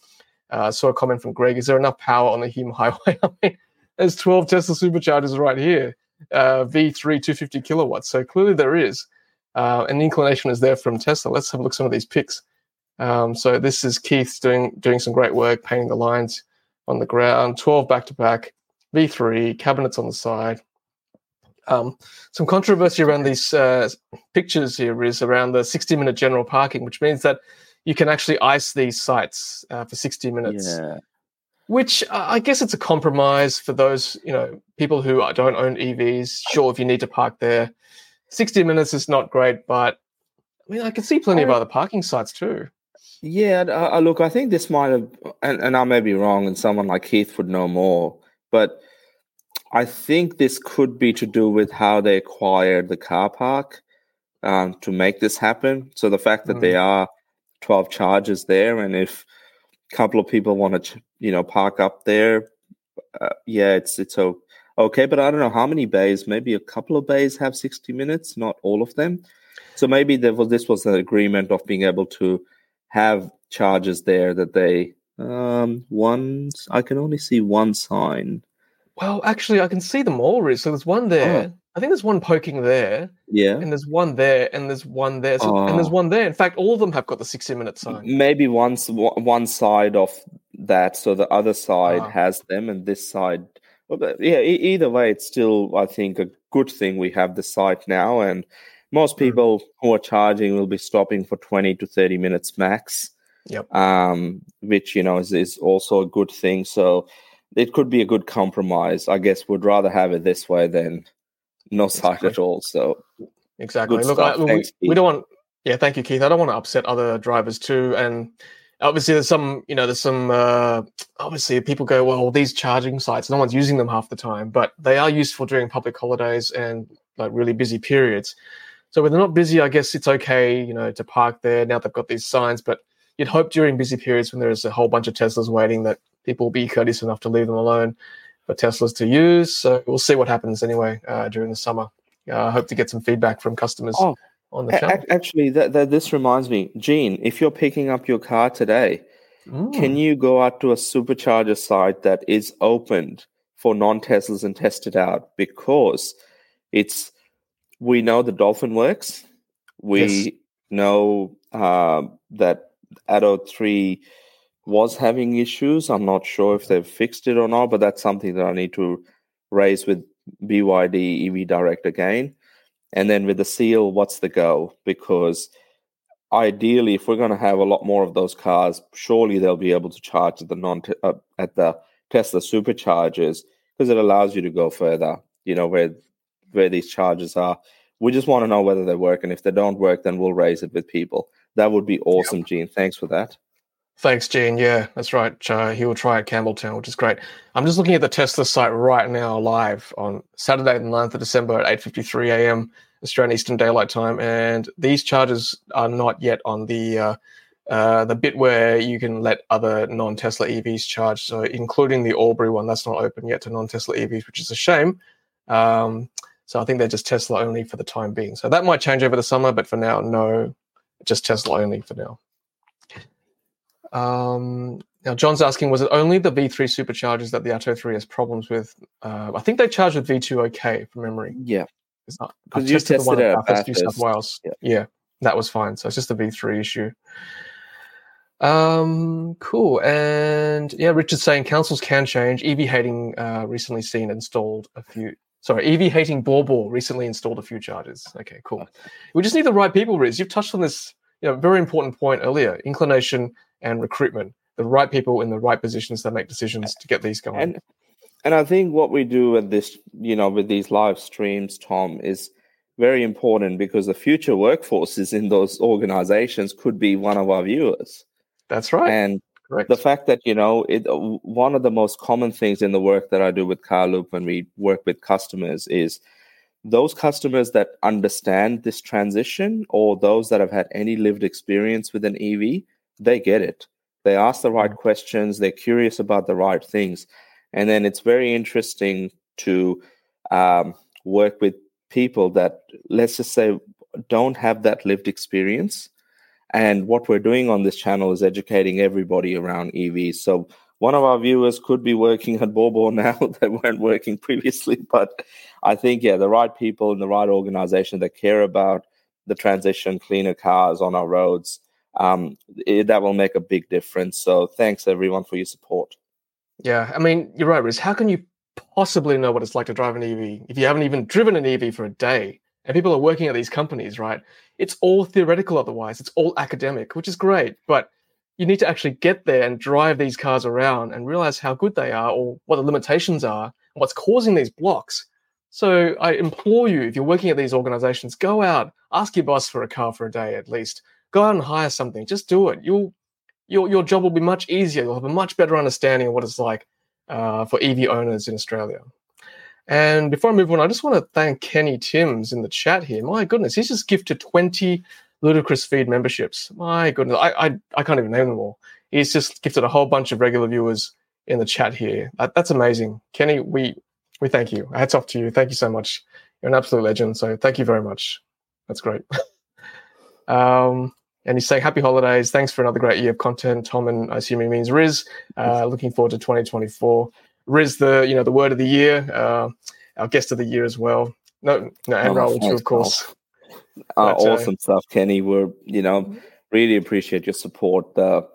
Uh, saw a comment from Greg. Is there enough power on the Hume Highway? I mean, there's 12 Tesla superchargers right here, uh, V3 250 kilowatts. So clearly there is. Uh, and the inclination is there from Tesla. Let's have a look at some of these pics. Um, so this is Keith doing doing some great work, painting the lines on the ground. 12 back to back, V3 cabinets on the side. Um, some controversy around these uh, pictures here is around the 60 minute general parking, which means that you can actually ice these sites uh, for 60 minutes. Yeah which I guess it's a compromise for those you know people who don't own EVs. Sure, if you need to park there, sixty minutes is not great, but I mean I can see plenty of other parking sites too. Yeah, uh, look, I think this might have, and, and I may be wrong, and someone like Keith would know more, but I think this could be to do with how they acquired the car park um, to make this happen. So the fact that mm. there are 12 charges there, and if a couple of people want to you know park up there uh, yeah it's it's okay but i don't know how many bays maybe a couple of bays have 60 minutes not all of them so maybe there was this was an agreement of being able to have charges there that they um one i can only see one sign well actually i can see them all so there's one there oh. I think there's one poking there. Yeah. And there's one there, and there's one there, so, and there's oh. one there. In fact, all of them have got the 60 minute sign. Maybe once one side of that, so the other side ah. has them, and this side. Yeah. Either way, it's still I think a good thing we have the site now, and most hmm. people who are charging will be stopping for 20 to 30 minutes max. Yep. Um, which you know is, is also a good thing. So it could be a good compromise. I guess we'd rather have it this way than no side at all. So exactly. Look, I, we, we, don't want. Yeah, thank you, Keith. I don't want to upset other drivers too, and obviously there's some. You know, there's some. Uh, obviously, people go, well, these charging sites, no one's using them half the time, but they are useful during public holidays and like really busy periods. So when they're not busy, I guess it's okay, you know, to park there. Now they've got these signs, but you'd hope during busy periods when there's a whole bunch of Teslas waiting that people will be courteous enough to leave them alone for Teslas to use. So we'll see what happens anyway uh, during the summer. Uh, I hope to get some feedback from customers oh, on the channel. Actually, that, that, this reminds me, Gene, if you're picking up your car today, mm. can you go out to a supercharger site that is opened for non-Teslas and test it out? Because it's we know the Dolphin works. We yes. know uh, that Atto 3 was having issues. I'm not sure if they've fixed it or not, but that's something that I need to raise with BYD EV Direct again. And then with the seal, what's the go? Because ideally, if we're going to have a lot more of those cars, surely they'll be able to charge at the non uh, at the Tesla superchargers because it allows you to go further. You know where where these charges are. We just want to know whether they work, and if they don't work, then we'll raise it with people. That would be awesome, Gene. Thanks for that. Thanks, Gene. Yeah, that's right. Uh, he will try at Campbelltown, which is great. I'm just looking at the Tesla site right now, live on Saturday, the 9th of December at 8:53 a.m. Australian Eastern Daylight Time, and these charges are not yet on the uh, uh, the bit where you can let other non-Tesla EVs charge. So, including the Albury one, that's not open yet to non-Tesla EVs, which is a shame. Um, so, I think they're just Tesla only for the time being. So that might change over the summer, but for now, no, just Tesla only for now. Um, now, John's asking, was it only the V3 superchargers that the Atto 3 has problems with? Uh, I think they charge with V2 okay from memory. Yeah. It's not because you tested the one at Bathurst, New South Wales. Yeah. yeah, that was fine. So it's just a V3 issue. Um, cool. And yeah, Richard's saying councils can change. EV hating uh, recently seen installed a few. Sorry, EV hating Ball recently installed a few chargers. Okay, cool. We just need the right people, Riz. You've touched on this, you know, very important point earlier. Inclination and recruitment, the right people in the right positions that make decisions to get these going. And and I think what we do at this, you know, with these live streams, Tom, is very important because the future workforces in those organizations could be one of our viewers. That's right. And Correct. the fact that you know it one of the most common things in the work that I do with Carloop when we work with customers is those customers that understand this transition or those that have had any lived experience with an EV they get it. They ask the right mm. questions. They're curious about the right things, and then it's very interesting to um, work with people that let's just say don't have that lived experience. And what we're doing on this channel is educating everybody around EVs. So one of our viewers could be working at Bobo now that weren't working previously, but I think yeah, the right people in the right organization that care about the transition, cleaner cars on our roads, um, it, that will make a big difference. So thanks everyone for your support. Yeah, I mean, you're right, Riz. How can you possibly know what it's like to drive an EV if you haven't even driven an EV for a day? And people are working at these companies, right? It's all theoretical otherwise. It's all academic, which is great. But you need to actually get there and drive these cars around and realize how good they are or what the limitations are and what's causing these blocks. So I implore you, if you're working at these organizations, go out, ask your boss for a car for a day at least go out and hire something. Just do it. You'll your your job will be much easier. You'll have a much better understanding of what it's like uh, for EV owners in Australia. And before I move on, I just want to thank Kenny Timms in the chat here. My goodness, he's just gifted 20 ludicrous feed memberships. My goodness, I, I, I can't even name them all. He's just gifted a whole bunch of regular viewers in the chat here. That, that's amazing. Kenny, we, we thank you. Hats off to you. Thank you so much. You're an absolute legend. So thank you very much. That's great. um, and he's saying happy holidays. Thanks for another great year of content, Tom. And I assume he means Riz. Uh, looking forward to 2024. Riz, the you know the word of the year, uh, our guest of the year as well. No, no, and oh, Raul too, of course. Uh, but, awesome stuff, Kenny. We're you know really appreciate your support. The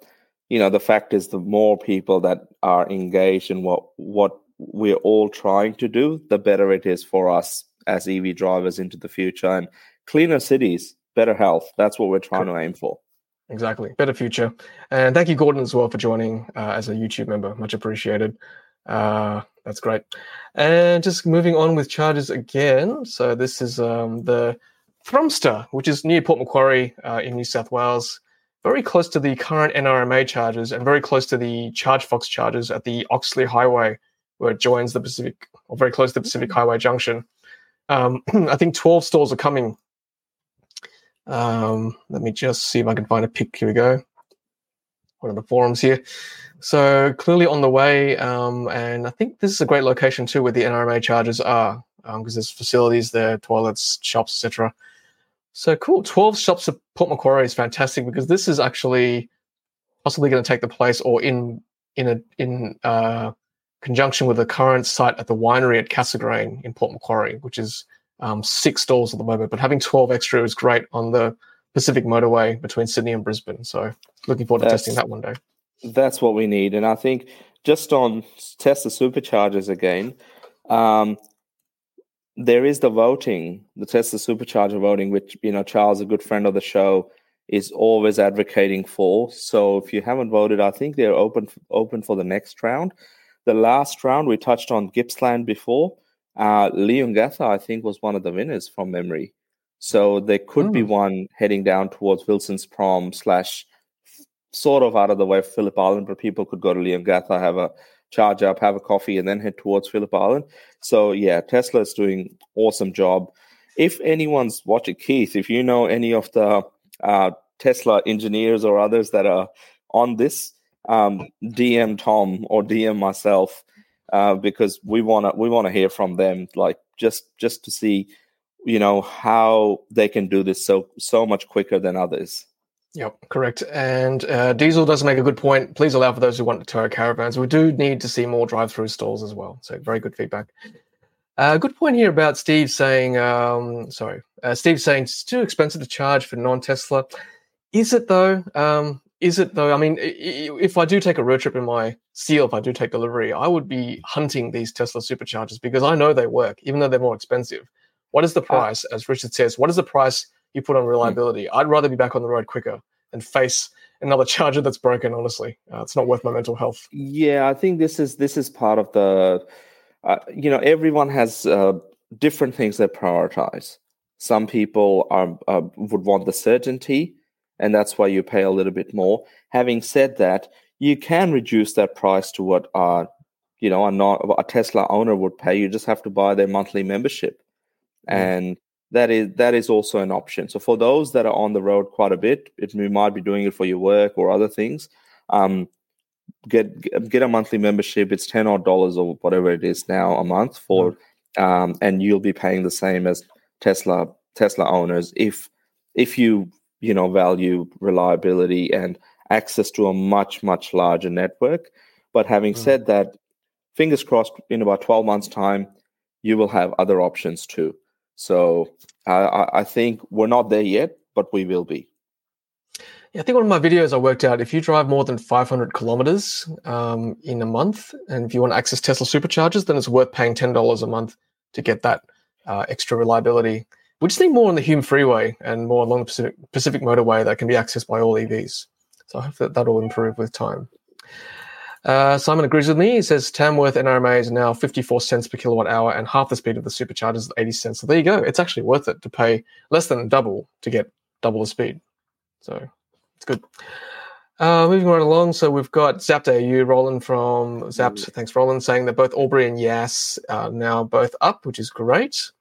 you know the fact is, the more people that are engaged in what what we're all trying to do, the better it is for us as EV drivers into the future and cleaner cities better health. That's what we're trying to aim for. Exactly. Better future. And thank you, Gordon, as well, for joining uh, as a YouTube member. Much appreciated. Uh, that's great. And just moving on with charges again. So this is um, the Thrumster, which is near Port Macquarie uh, in New South Wales, very close to the current NRMA charges and very close to the ChargeFox charges at the Oxley Highway, where it joins the Pacific, or very close to the Pacific mm-hmm. Highway Junction. Um, I think 12 stalls are coming um, let me just see if I can find a pic. Here we go. One of the forums here. So clearly on the way, um, and I think this is a great location too, where the NRMA charges are, because um, there's facilities there, toilets, shops, etc. So cool. Twelve shops at Port Macquarie is fantastic because this is actually possibly going to take the place, or in in a in uh, conjunction with the current site at the winery at Cassegrain in Port Macquarie, which is um, six stalls at the moment, but having 12 extra is great on the Pacific Motorway between Sydney and Brisbane. So looking forward to that's, testing that one day. That's what we need. And I think just on test the superchargers again, um, there is the voting, the Tesla supercharger voting, which, you know, Charles, a good friend of the show, is always advocating for. So if you haven't voted, I think they're open open for the next round. The last round we touched on Gippsland before. Uh, Leongatha, I think, was one of the winners from memory. So there could oh. be one heading down towards Wilson's Prom slash sort of out of the way of Phillip Island, but people could go to Leongatha, have a charge up, have a coffee, and then head towards Phillip Island. So yeah, Tesla is doing awesome job. If anyone's watching Keith, if you know any of the uh, Tesla engineers or others that are on this, um, DM Tom or DM myself uh, because we want to we want to hear from them, like just just to see, you know, how they can do this so so much quicker than others. Yep, correct. And uh, Diesel does make a good point. Please allow for those who want to tow caravans. We do need to see more drive-through stalls as well. So very good feedback. Uh, good point here about Steve saying, um, sorry, uh, Steve saying it's too expensive to charge for non-Tesla. Is it though? Um, is it though? I mean, if I do take a road trip in my Seal, if I do take delivery, I would be hunting these Tesla superchargers because I know they work, even though they're more expensive. What is the price? As Richard says, what is the price you put on reliability? I'd rather be back on the road quicker and face another charger that's broken. Honestly, uh, it's not worth my mental health. Yeah, I think this is this is part of the. Uh, you know, everyone has uh, different things they prioritize. Some people are uh, would want the certainty and that's why you pay a little bit more. Having said that, you can reduce that price to what uh, you know a, not, a Tesla owner would pay. You just have to buy their monthly membership, mm. and that is that is also an option. So for those that are on the road quite a bit, it, you might be doing it for your work or other things. Um, get get a monthly membership. It's ten odd dollars or whatever it is now a month for, mm. um, and you'll be paying the same as Tesla Tesla owners if if you you know value reliability and access to a much much larger network but having mm. said that fingers crossed in about 12 months time you will have other options too so uh, i think we're not there yet but we will be yeah, I think one of my videos I worked out if you drive more than 500 kilometers um, in a month, and if you want to access Tesla superchargers, then it's worth paying $10 a month to get that uh, extra reliability. We just need more on the Hume Freeway and more along the Pacific, Pacific Motorway that can be accessed by all EVs. So I hope that that'll improve with time. Uh, Simon agrees with me. He says Tamworth NRMA is now 54 cents per kilowatt hour and half the speed of the superchargers is 80 cents. So there you go. It's actually worth it to pay less than double to get double the speed. So it's good. Uh, moving right along, so we've got Zapped AU, Roland from Zapped, thanks Roland, saying that both Albury and Yass are now both up, which is great.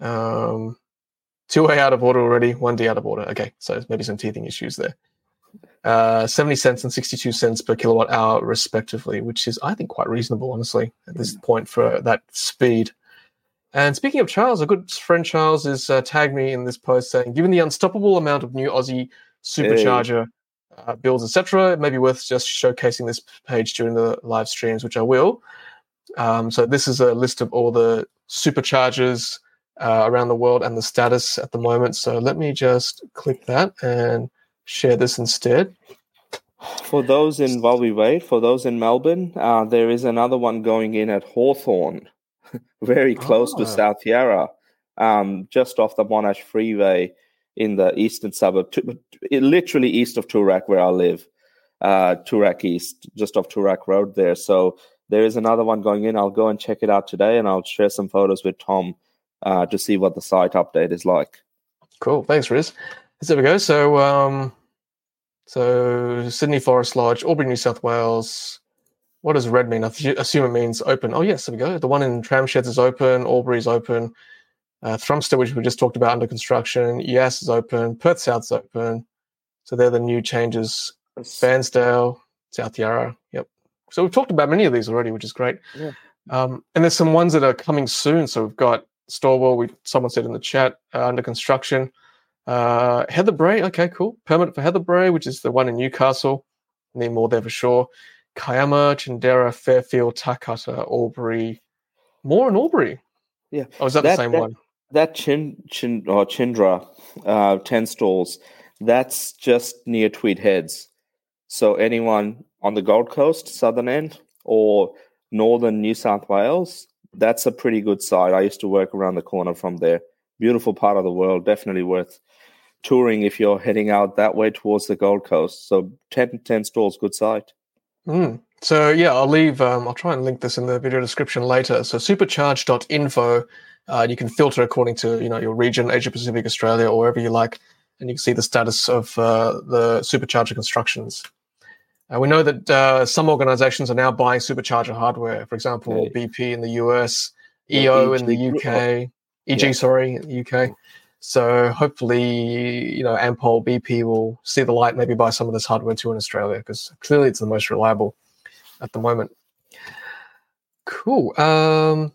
Um, two A out of order already, one D out of order. Okay, so maybe some teething issues there. Uh, 70 cents and 62 cents per kilowatt hour, respectively, which is, I think, quite reasonable, honestly, at this mm. point for that speed. And speaking of Charles, a good friend Charles has uh, tagged me in this post saying, given the unstoppable amount of new Aussie supercharger hey. uh, builds, etc., it may be worth just showcasing this page during the live streams, which I will. Um, so this is a list of all the superchargers uh, around the world and the status at the moment. So let me just click that and share this instead. For those in while we wait, for those in Melbourne, uh, there is another one going in at Hawthorn, very close to ah. South Yarra, um, just off the Monash Freeway in the eastern suburb, to, literally east of Toorak, where I live, uh, Toorak East, just off Toorak Road there. So there is another one going in. I'll go and check it out today, and I'll share some photos with Tom uh, to see what the site update is like. Cool. Thanks, Riz. There we go. So, um, so Sydney Forest Lodge, Albury, New South Wales. What does red mean? I assume it means open. Oh, yes, there we go. The one in Tramsheds is open. Albury's open. Uh, Thrumster, which we just talked about, under construction. Yass is open. Perth South's open. So they're the new changes. Bairnsdale, South Yarra. Yep. So we've talked about many of these already, which is great. Yeah. Um, and there's some ones that are coming soon. So we've got Stawell, we someone said in the chat, uh, under construction. Uh, Heatherbrae, okay, cool. Permit for Heatherbrae, which is the one in Newcastle. Need more there for sure. Kiama, Chinderah, Fairfield, Takata, Albury. More in Albury. Yeah. Oh, is that, that the same that, one? That Chin, Chin or Chinderah, uh, 10 stalls, that's just near Tweed Heads. So anyone on the Gold Coast, southern end, or northern New South Wales, that's a pretty good site. I used to work around the corner from there. Beautiful part of the world, definitely worth touring if you're heading out that way towards the Gold Coast. So 10, 10 stalls, good site. Mm. So yeah, I'll leave. Um, I'll try and link this in the video description later. So supercharge.info. Uh, you can filter according to you know your region, Asia Pacific, Australia, or wherever you like. and you can see the status of uh, the supercharger constructions. Uh, we know that uh, some organizations are now buying supercharger hardware. For example, Yeah. BP in the US, EO in the UK, EG, Yeah. sorry, in the UK. So hopefully, you know, Ampol BP will see the light, maybe buy some of this hardware too in Australia, because clearly it's the most reliable at the moment. Cool. Um,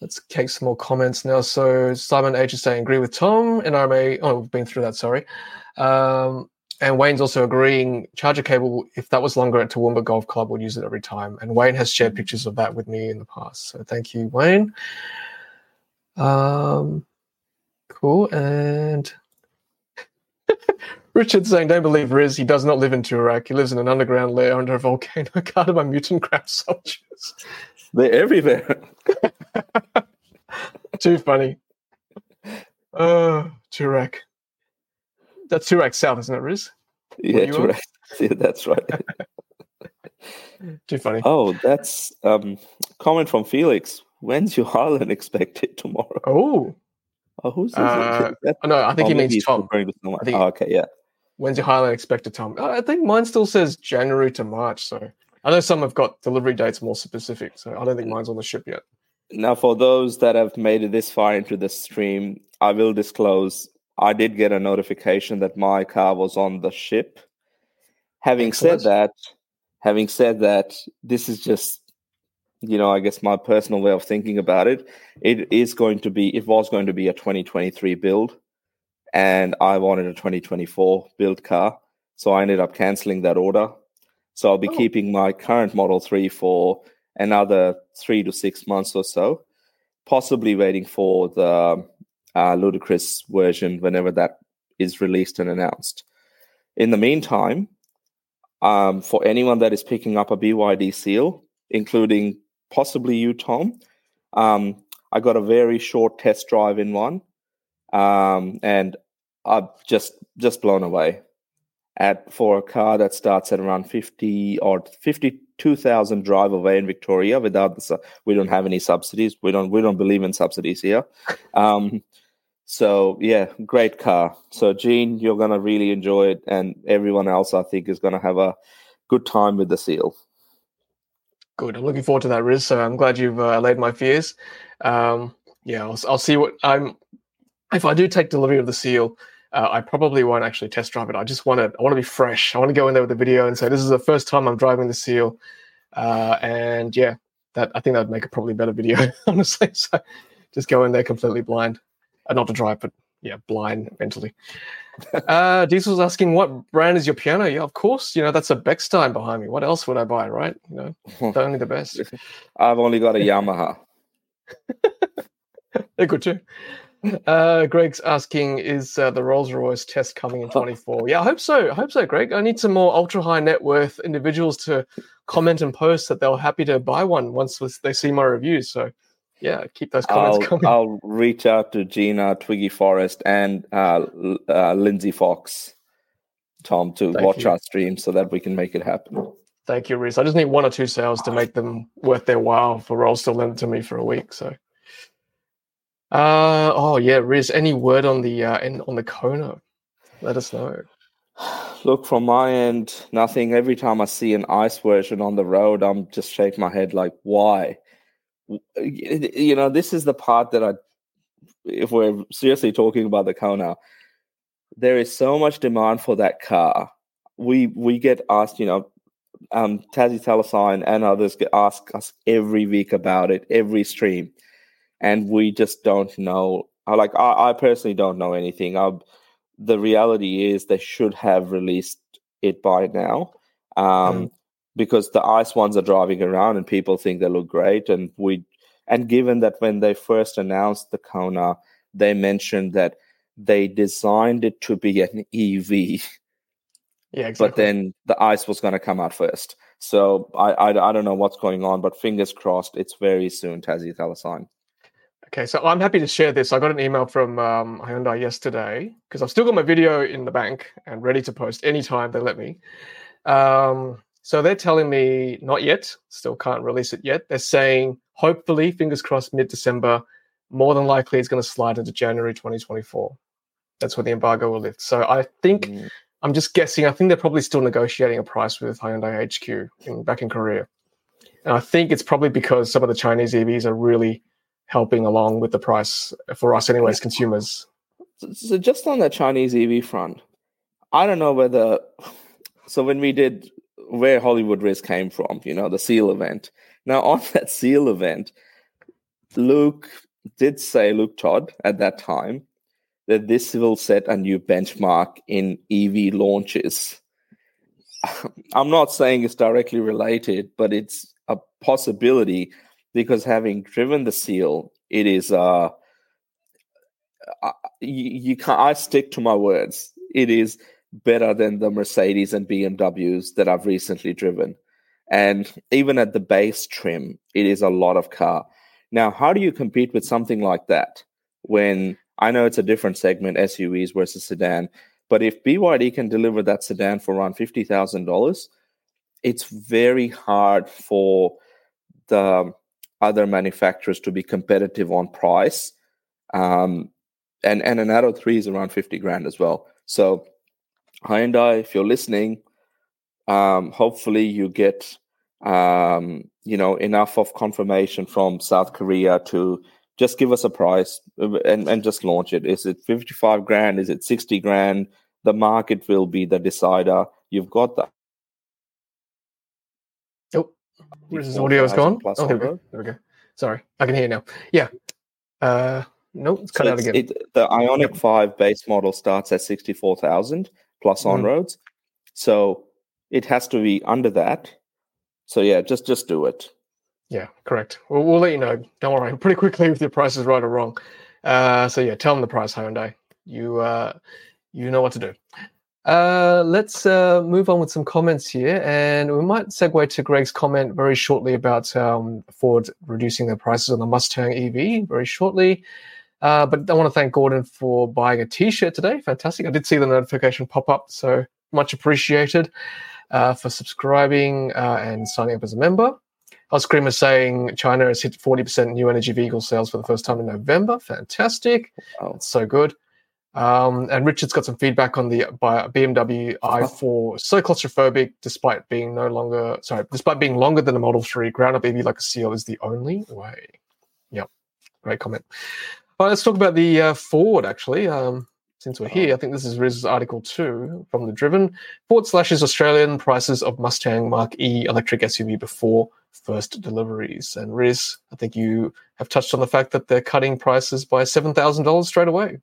let's take some more comments now. So Simon H is saying, agree with Tom. NRMA, oh, we've been through that, sorry. Um, and Wayne's also agreeing, charger cable, if that was longer at Toowoomba Golf Club, would use it every time. And Wayne has shared pictures of that with me in the past. So thank you, Wayne. Um, cool. And Richard saying, don't believe Riz. He does not live in Toorak. He lives in an underground lair under a volcano guarded by mutant crab soldiers. They're everywhere. Too funny. Uh, Toorak. That's Toorak South, isn't it, Riz? yeah, correct. Yeah, that's right. Too funny. oh, that's um comment from Felix. When's your Highland expected tomorrow? Oh, Oh, who's this? Uh, That- oh, no, I think oh, he means Tom. referring to someone. I think- Oh, okay, yeah. When's your Highland expected, Tom? Uh, I think mine still says January to March. So I know some have got delivery dates more specific. So I don't think mine's on the ship yet. Now, for those that have made it this far into the stream, I will disclose I did get a notification that my car was on the ship. Having Excellent. said that, having said that, this is just, you know, I guess my personal way of thinking about it. It is going to be, it was going to be a 2023 build, and I wanted a 2024 build car. So I ended up canceling that order. So I'll be Oh. keeping my current Model 3 for another three to six months or so, possibly waiting for the uh, ludicrous version whenever that is released and announced. In the meantime, um, for anyone that is picking up a BYD seal, including possibly you, Tom, um, I got a very short test drive in one, um, and I'm just just blown away. At for a car that starts at around fifty or fifty-two thousand drive away in Victoria without the we don't have any subsidies. We don't we don't believe in subsidies here. Um, so yeah, great car. So Gene, you're gonna really enjoy it, and everyone else I think is gonna have a good time with the seal. Good. I'm looking forward to that, Riz. So I'm glad you've uh, allayed my fears. Um, yeah, I'll, I'll see what I'm. If I do take delivery of the seal, uh, I probably won't actually test drive it. I just want to. I want to be fresh. I want to go in there with a video and say this is the first time I'm driving the seal, uh, and yeah, that I think that would make a probably better video, honestly. So just go in there completely blind, uh, not to drive, but yeah, blind mentally. uh, Diesel's asking what brand is your piano? Yeah, of course. You know that's a Bechstein behind me. What else would I buy, right? You know, only the best. I've only got a Yamaha. They're good too. Uh, Greg's asking, is uh, the Rolls Royce test coming in 24? Yeah, I hope so. I hope so, Greg. I need some more ultra high net worth individuals to comment and post that they're happy to buy one once they see my reviews. So, yeah, keep those comments I'll, coming. I'll reach out to Gina, Twiggy Forrest, and uh, uh, Lindsay Fox, Tom, to Thank watch you. our stream so that we can make it happen. Thank you, Riz. I just need one or two sales to make them worth their while for Rolls to lend to me for a week. So, uh, oh yeah, Riz. Any word on the uh, in, on the Kona? Let us know. Look, from my end, nothing. Every time I see an ice version on the road, I'm just shake my head like, why? W- You know, this is the part that I, if we're seriously talking about the Kona, there is so much demand for that car. We we get asked, you know, um, Tassie Talasine and others get ask us every week about it, every stream, and we just don't know. Like I, I personally don't know anything. I, the reality is they should have released it by now, um, because the ice ones are driving around and people think they look great, and we and given that when they first announced the Kona, they mentioned that they designed it to be an EV Yeah, exactly. but then the ice was going to come out first. So I, I I don't know what's going on, but fingers crossed, it's very soon. Tassie Talasine. Okay, so I'm happy to share this. I got an email from um, Hyundai yesterday because I've still got my video in the bank and ready to post anytime they let me. Um, so they're telling me not yet, still can't release it yet. They're saying hopefully, fingers crossed, mid December. More than likely, it's going to slide into January 2024. That's where the embargo will lift. So I think mm. I'm just guessing. I think they're probably still negotiating a price with Hyundai HQ in, back in Korea, and I think it's probably because some of the Chinese EVs are really helping along with the price for us, anyways, consumers. So just on the Chinese EV front, I don't know whether. So when we did where Hollywood Riz came from, you know, the SEAL event. Now on that SEAL event, Luke did say, Luke Todd at that time, that this will set a new benchmark in EV launches. I'm not saying it's directly related, but it's a possibility because having driven the seal, it is uh, you, you can't. I stick to my words. It is better than the Mercedes and BMWs that I've recently driven, and even at the base trim, it is a lot of car. Now, how do you compete with something like that when I know it's a different segment, SUVs versus sedan, but if BYD can deliver that sedan for around fifty thousand dollars, it's very hard for the other manufacturers to be competitive on price. Um, and and an Atto three is around fifty grand as well. So Hyundai, if you're listening, um, hopefully you get um, you know enough of confirmation from South Korea to just give us a price uh, and, and just launch it. Is it 55 grand? Is it 60 grand? The market will be the decider. You've got that. Oh, his audio is gone. Oh, there we, go. there we go. Sorry, I can hear you now. Yeah. Uh, no, it's cut so out again. It, the Ioniq yep. 5 base model starts at 64,000 plus mm. on roads. So it has to be under that. So yeah, just just do it. Yeah, correct. We'll, we'll let you know. Don't worry. Pretty quickly if the price is right or wrong. Uh, so yeah, tell them the price, Hyundai. You uh, you know what to do. Uh, let's uh, move on with some comments here, and we might segue to Greg's comment very shortly about um, Ford reducing their prices on the Mustang EV very shortly. Uh, but I want to thank Gordon for buying a T-shirt today. Fantastic! I did see the notification pop up, so much appreciated uh, for subscribing uh, and signing up as a member. Oscream is saying China has hit 40% new energy vehicle sales for the first time in November. Fantastic. Oh, it's so good. Um, and Richard's got some feedback on the BMW i4. So claustrophobic, despite being no longer sorry, despite being longer than a Model 3, ground up EV like a Seal is the only way. Yep, great comment. All right, let's talk about the uh, Ford actually. Um, since we're here, I think this is Riz's article two from the Driven. Ford slashes Australian prices of Mustang Mark E electric SUV before first deliveries. And Riz, I think you have touched on the fact that they're cutting prices by $7,000 straight away.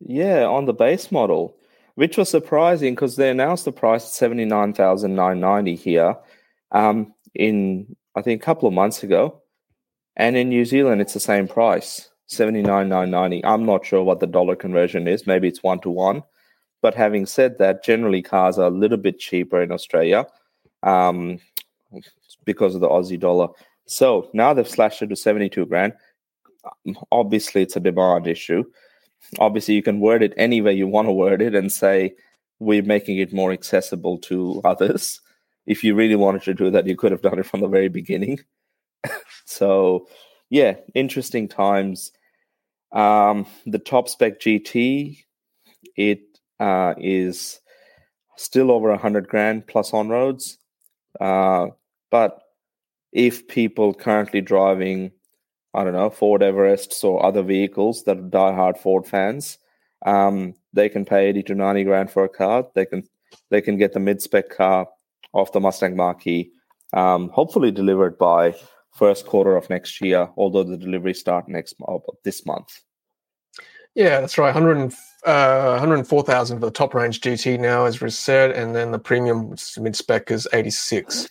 Yeah, on the base model, which was surprising because they announced the price at 79990 here um, in, I think, a couple of months ago. And in New Zealand, it's the same price. 79,990. I'm not sure what the dollar conversion is. Maybe it's one to one. But having said that, generally cars are a little bit cheaper in Australia um, because of the Aussie dollar. So now they've slashed it to 72 grand. Obviously, it's a demand issue. Obviously, you can word it any way you want to word it and say, we're making it more accessible to others. If you really wanted to do that, you could have done it from the very beginning. so, yeah, interesting times. Um, the top spec GT, it uh, is still over 100 grand plus on roads. Uh, but if people currently driving, I don't know, Ford Everests or other vehicles that are diehard Ford fans, um, they can pay 80 to 90 grand for a car. They can they can get the mid spec car off the Mustang Mach-E, um, hopefully delivered by first quarter of next year, although the delivery start next this month. Yeah, that's right. 100, uh, 104,000 for the top range GT now, as Riz said, and then the premium mid spec is 86.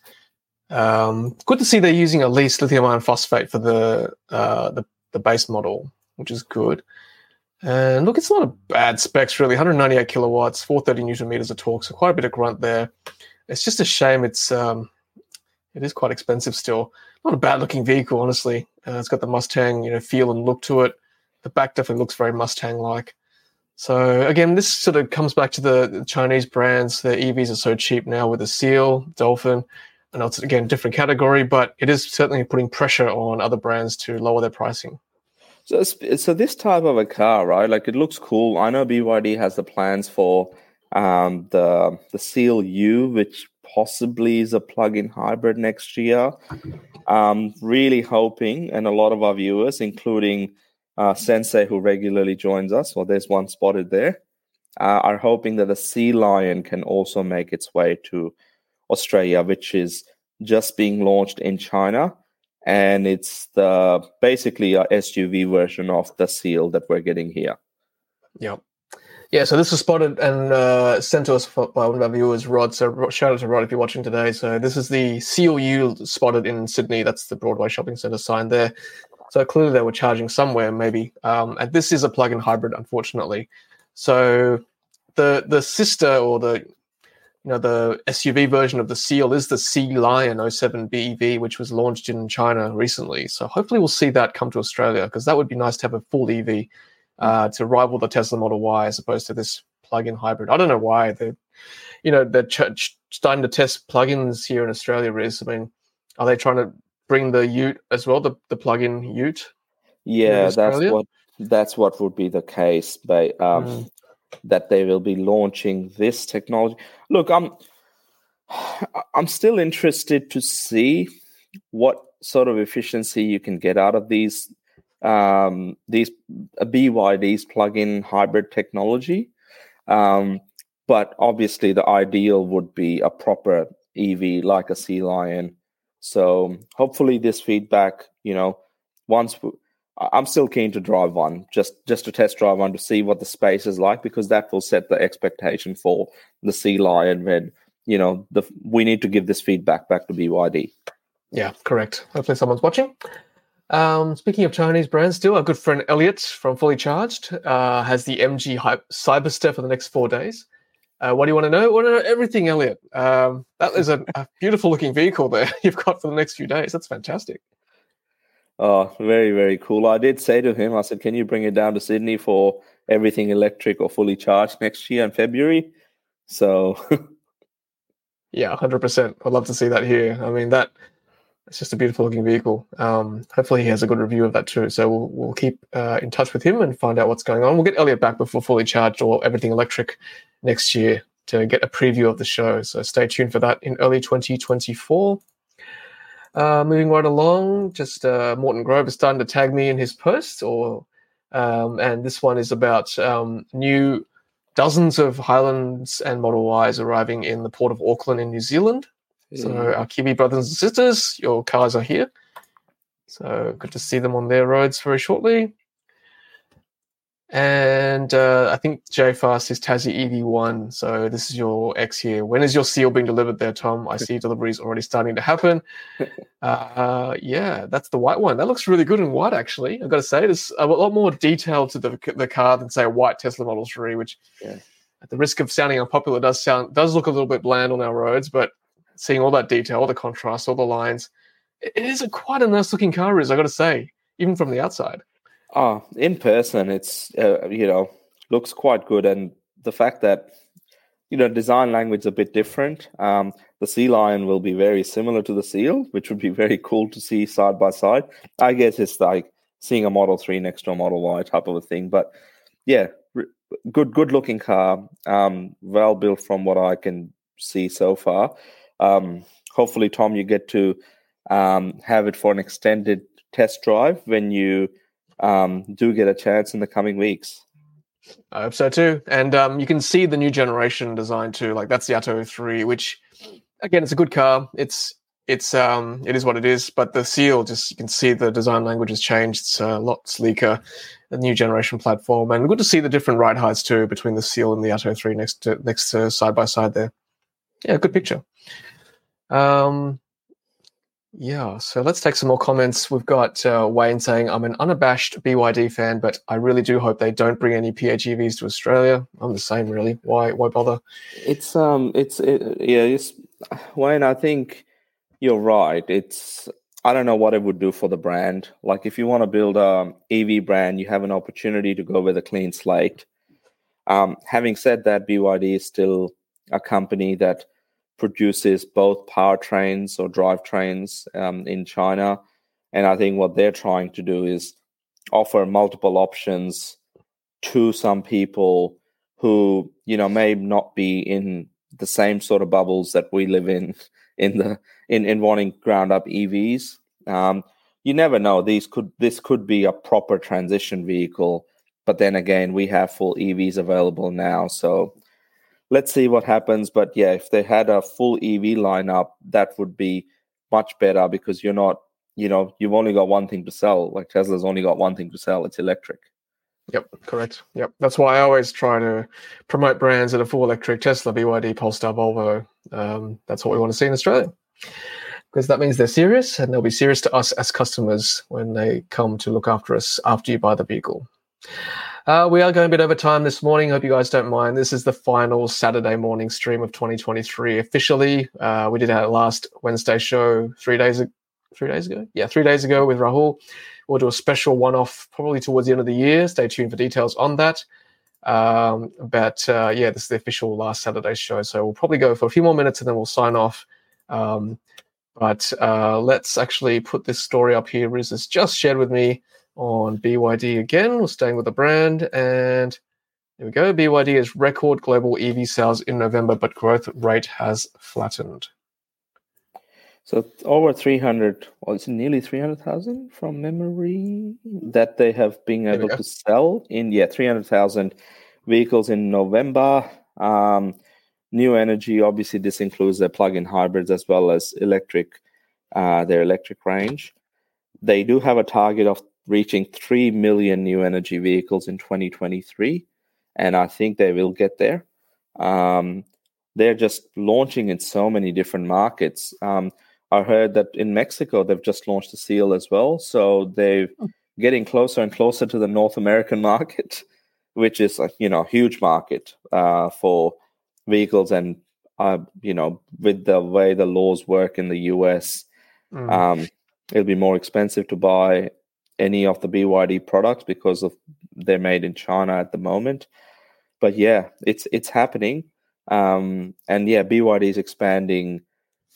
Um, good to see they're using at least lithium iron phosphate for the, uh, the the base model, which is good. And look, it's not a bad specs really. 198 kilowatts, 430 newton meters of torque, so quite a bit of grunt there. It's just a shame it's um, it is quite expensive still. Not a bad looking vehicle, honestly. Uh, it's got the Mustang, you know, feel and look to it. The back definitely looks very Mustang like. So again, this sort of comes back to the, Chinese brands. Their EVs are so cheap now with the Seal, Dolphin. I know it's again a different category, but it is certainly putting pressure on other brands to lower their pricing. So, so this type of a car, right? Like it looks cool. I know BYD has the plans for um, the the Seal U, which possibly is a plug-in hybrid next year. Um, really hoping, and a lot of our viewers, including uh, Sensei, who regularly joins us, well, there's one spotted there, uh, are hoping that the Sea Lion can also make its way to Australia, which is just being launched in China and it's the basically a SUV version of the seal that we're getting here. Yeah. Yeah, so this was spotted and uh, sent to us by one of our viewers, Rod. So shout out to Rod if you're watching today. So this is the Seal U spotted in Sydney. That's the Broadway Shopping Centre sign there. So clearly they were charging somewhere, maybe. Um, and this is a plug-in hybrid, unfortunately. So the the sister or the you know the SUV version of the Seal is the Sea Lion 07 BEV, which was launched in China recently. So hopefully we'll see that come to Australia because that would be nice to have a full EV uh, to rival the Tesla Model Y as opposed to this plug-in hybrid. I don't know why they're, you know, they're ch- starting to test plugins here in Australia. Is I mean, are they trying to bring the Ute as well, the the plug-in Ute? Yeah, that's what that's what would be the case. But um, mm that they will be launching this technology. Look, I'm I'm still interested to see what sort of efficiency you can get out of these um, these BYD's plug-in hybrid technology. Um, but obviously, the ideal would be a proper EV like a Sea Lion. So hopefully, this feedback, you know, once I'm still keen to drive one, just just to test drive one to see what the space is like, because that will set the expectation for the Sea Lion. When you know the we need to give this feedback back to BYD. Yeah, correct. Hopefully, someone's watching. Um, speaking of Chinese brands, still our good friend Elliot from Fully Charged uh, has the MG Hype Cyberster for the next four days. Uh, what do you want to know? Want to know everything, Elliot? Um, that is a, a beautiful looking vehicle there you've got for the next few days. That's fantastic. Oh, very, very cool. I did say to him, I said, can you bring it down to Sydney for everything electric or fully charged next year in February? So, yeah, 100%. I'd love to see that here. I mean, that it's just a beautiful looking vehicle. Um, hopefully, he has a good review of that too. So, we'll, we'll keep uh, in touch with him and find out what's going on. We'll get Elliot back before fully charged or everything electric next year to get a preview of the show. So, stay tuned for that in early 2024. Uh, moving right along, just uh, Morton Grove is starting to tag me in his post, or um, and this one is about um, new dozens of Highlands and Model Ys arriving in the port of Auckland in New Zealand. So our Kiwi brothers and sisters, your cars are here. So good to see them on their roads very shortly. And uh, I think JFast is Tassie EV1. So this is your X here. When is your seal being delivered there, Tom? I see deliveries already starting to happen. Uh, yeah, that's the white one. That looks really good in white, actually. I've got to say, there's a lot more detail to the, the car than, say, a white Tesla Model 3, which, yeah. at the risk of sounding unpopular, does sound does look a little bit bland on our roads. But seeing all that detail, all the contrast, all the lines, it is a quite a nice looking car, is I got to say, even from the outside. Oh, in person, it's uh, you know looks quite good, and the fact that you know design language is a bit different. Um, the sea lion will be very similar to the seal, which would be very cool to see side by side. I guess it's like seeing a Model Three next to a Model Y type of a thing. But yeah, good good looking car, um, well built from what I can see so far. Um, hopefully, Tom, you get to um, have it for an extended test drive when you um, do get a chance in the coming weeks. I hope so too. And um, you can see the new generation design too. Like that's the Atto 3, which again, it's a good car. It's it's um it is what it is. But the seal, just you can see the design language has changed. It's a lot sleeker. The new generation platform, and good to see the different ride heights too between the seal and the Atto 3 next to next to side by side there. Yeah, good picture. Um, yeah, so let's take some more comments. We've got uh, Wayne saying, I'm an unabashed BYD fan, but I really do hope they don't bring any PHEVs to Australia. I'm the same, really. Why Why bother? It's, um, it's, it, yeah, it's, Wayne, I think you're right. It's, I don't know what it would do for the brand. Like, if you want to build a EV brand, you have an opportunity to go with a clean slate. Um, having said that, BYD is still a company that produces both powertrains or drivetrains um, in China. And I think what they're trying to do is offer multiple options to some people who you know may not be in the same sort of bubbles that we live in in the in, in wanting ground up EVs. Um, you never know. These could this could be a proper transition vehicle, but then again, we have full EVs available now. So let's see what happens. But yeah, if they had a full EV lineup, that would be much better because you're not, you know, you've only got one thing to sell. Like Tesla's only got one thing to sell. It's electric. Yep, correct. Yep, that's why I always try to promote brands that are full electric: Tesla, BYD, Polestar, Volvo. Um, that's what we want to see in Australia, because that means they're serious, and they'll be serious to us as customers when they come to look after us after you buy the vehicle. Uh, we are going a bit over time this morning. Hope you guys don't mind. This is the final Saturday morning stream of 2023. Officially, uh, we did our last Wednesday show three days ago. Three days ago, yeah, three days ago with Rahul. We'll do a special one off probably towards the end of the year. Stay tuned for details on that. Um, but uh, yeah, this is the official last Saturday show. So we'll probably go for a few more minutes and then we'll sign off. Um, but uh, let's actually put this story up here. Riz has just shared with me on BYD again. We're staying with the brand. And there we go. BYD is record global EV sales in November, but growth rate has flattened. So over 300, well, it's nearly 300,000 from memory that they have been able to sell in, yeah, 300,000 vehicles in November. Um, new energy, obviously, this includes their plug-in hybrids as well as electric, uh, their electric range. They do have a target of reaching 3 million new energy vehicles in 2023, and I think they will get there. Um, they're just launching in so many different markets. Um, I heard that in Mexico they've just launched a seal as well, so they're oh. getting closer and closer to the North American market, which is a you know huge market uh, for vehicles, and uh, you know with the way the laws work in the US, mm. um, it'll be more expensive to buy any of the BYD products because of they're made in China at the moment. But yeah, it's it's happening, um, and yeah, BYD is expanding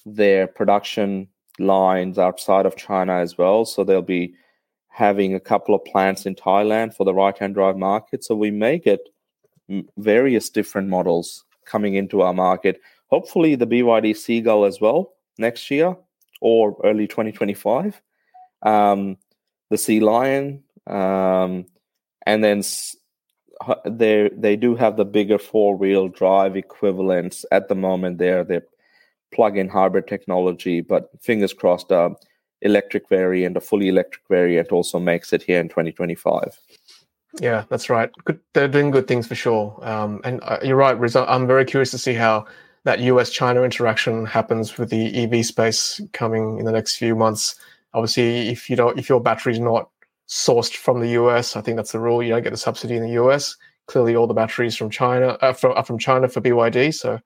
their production lines outside of China as well. So they'll be having a couple of plants in Thailand for the right hand drive market. So we may get various different models coming into our market. Hopefully, the BYD Seagull as well next year or early 2025. Um, the Sea Lion, um, and then they they do have the bigger four wheel drive equivalents at the moment. There, they're plug-in hybrid technology, but fingers crossed, uh, electric variant, a fully electric variant, also makes it here in 2025. Yeah, that's right. Good, they're doing good things for sure. Um, and uh, you're right, Riz. I'm very curious to see how that US-China interaction happens with the EV space coming in the next few months. Obviously, if you don't, if your battery's not sourced from the US, I think that's the rule. You don't get the subsidy in the US. Clearly, all the batteries from China uh, from, are from China for BYD. So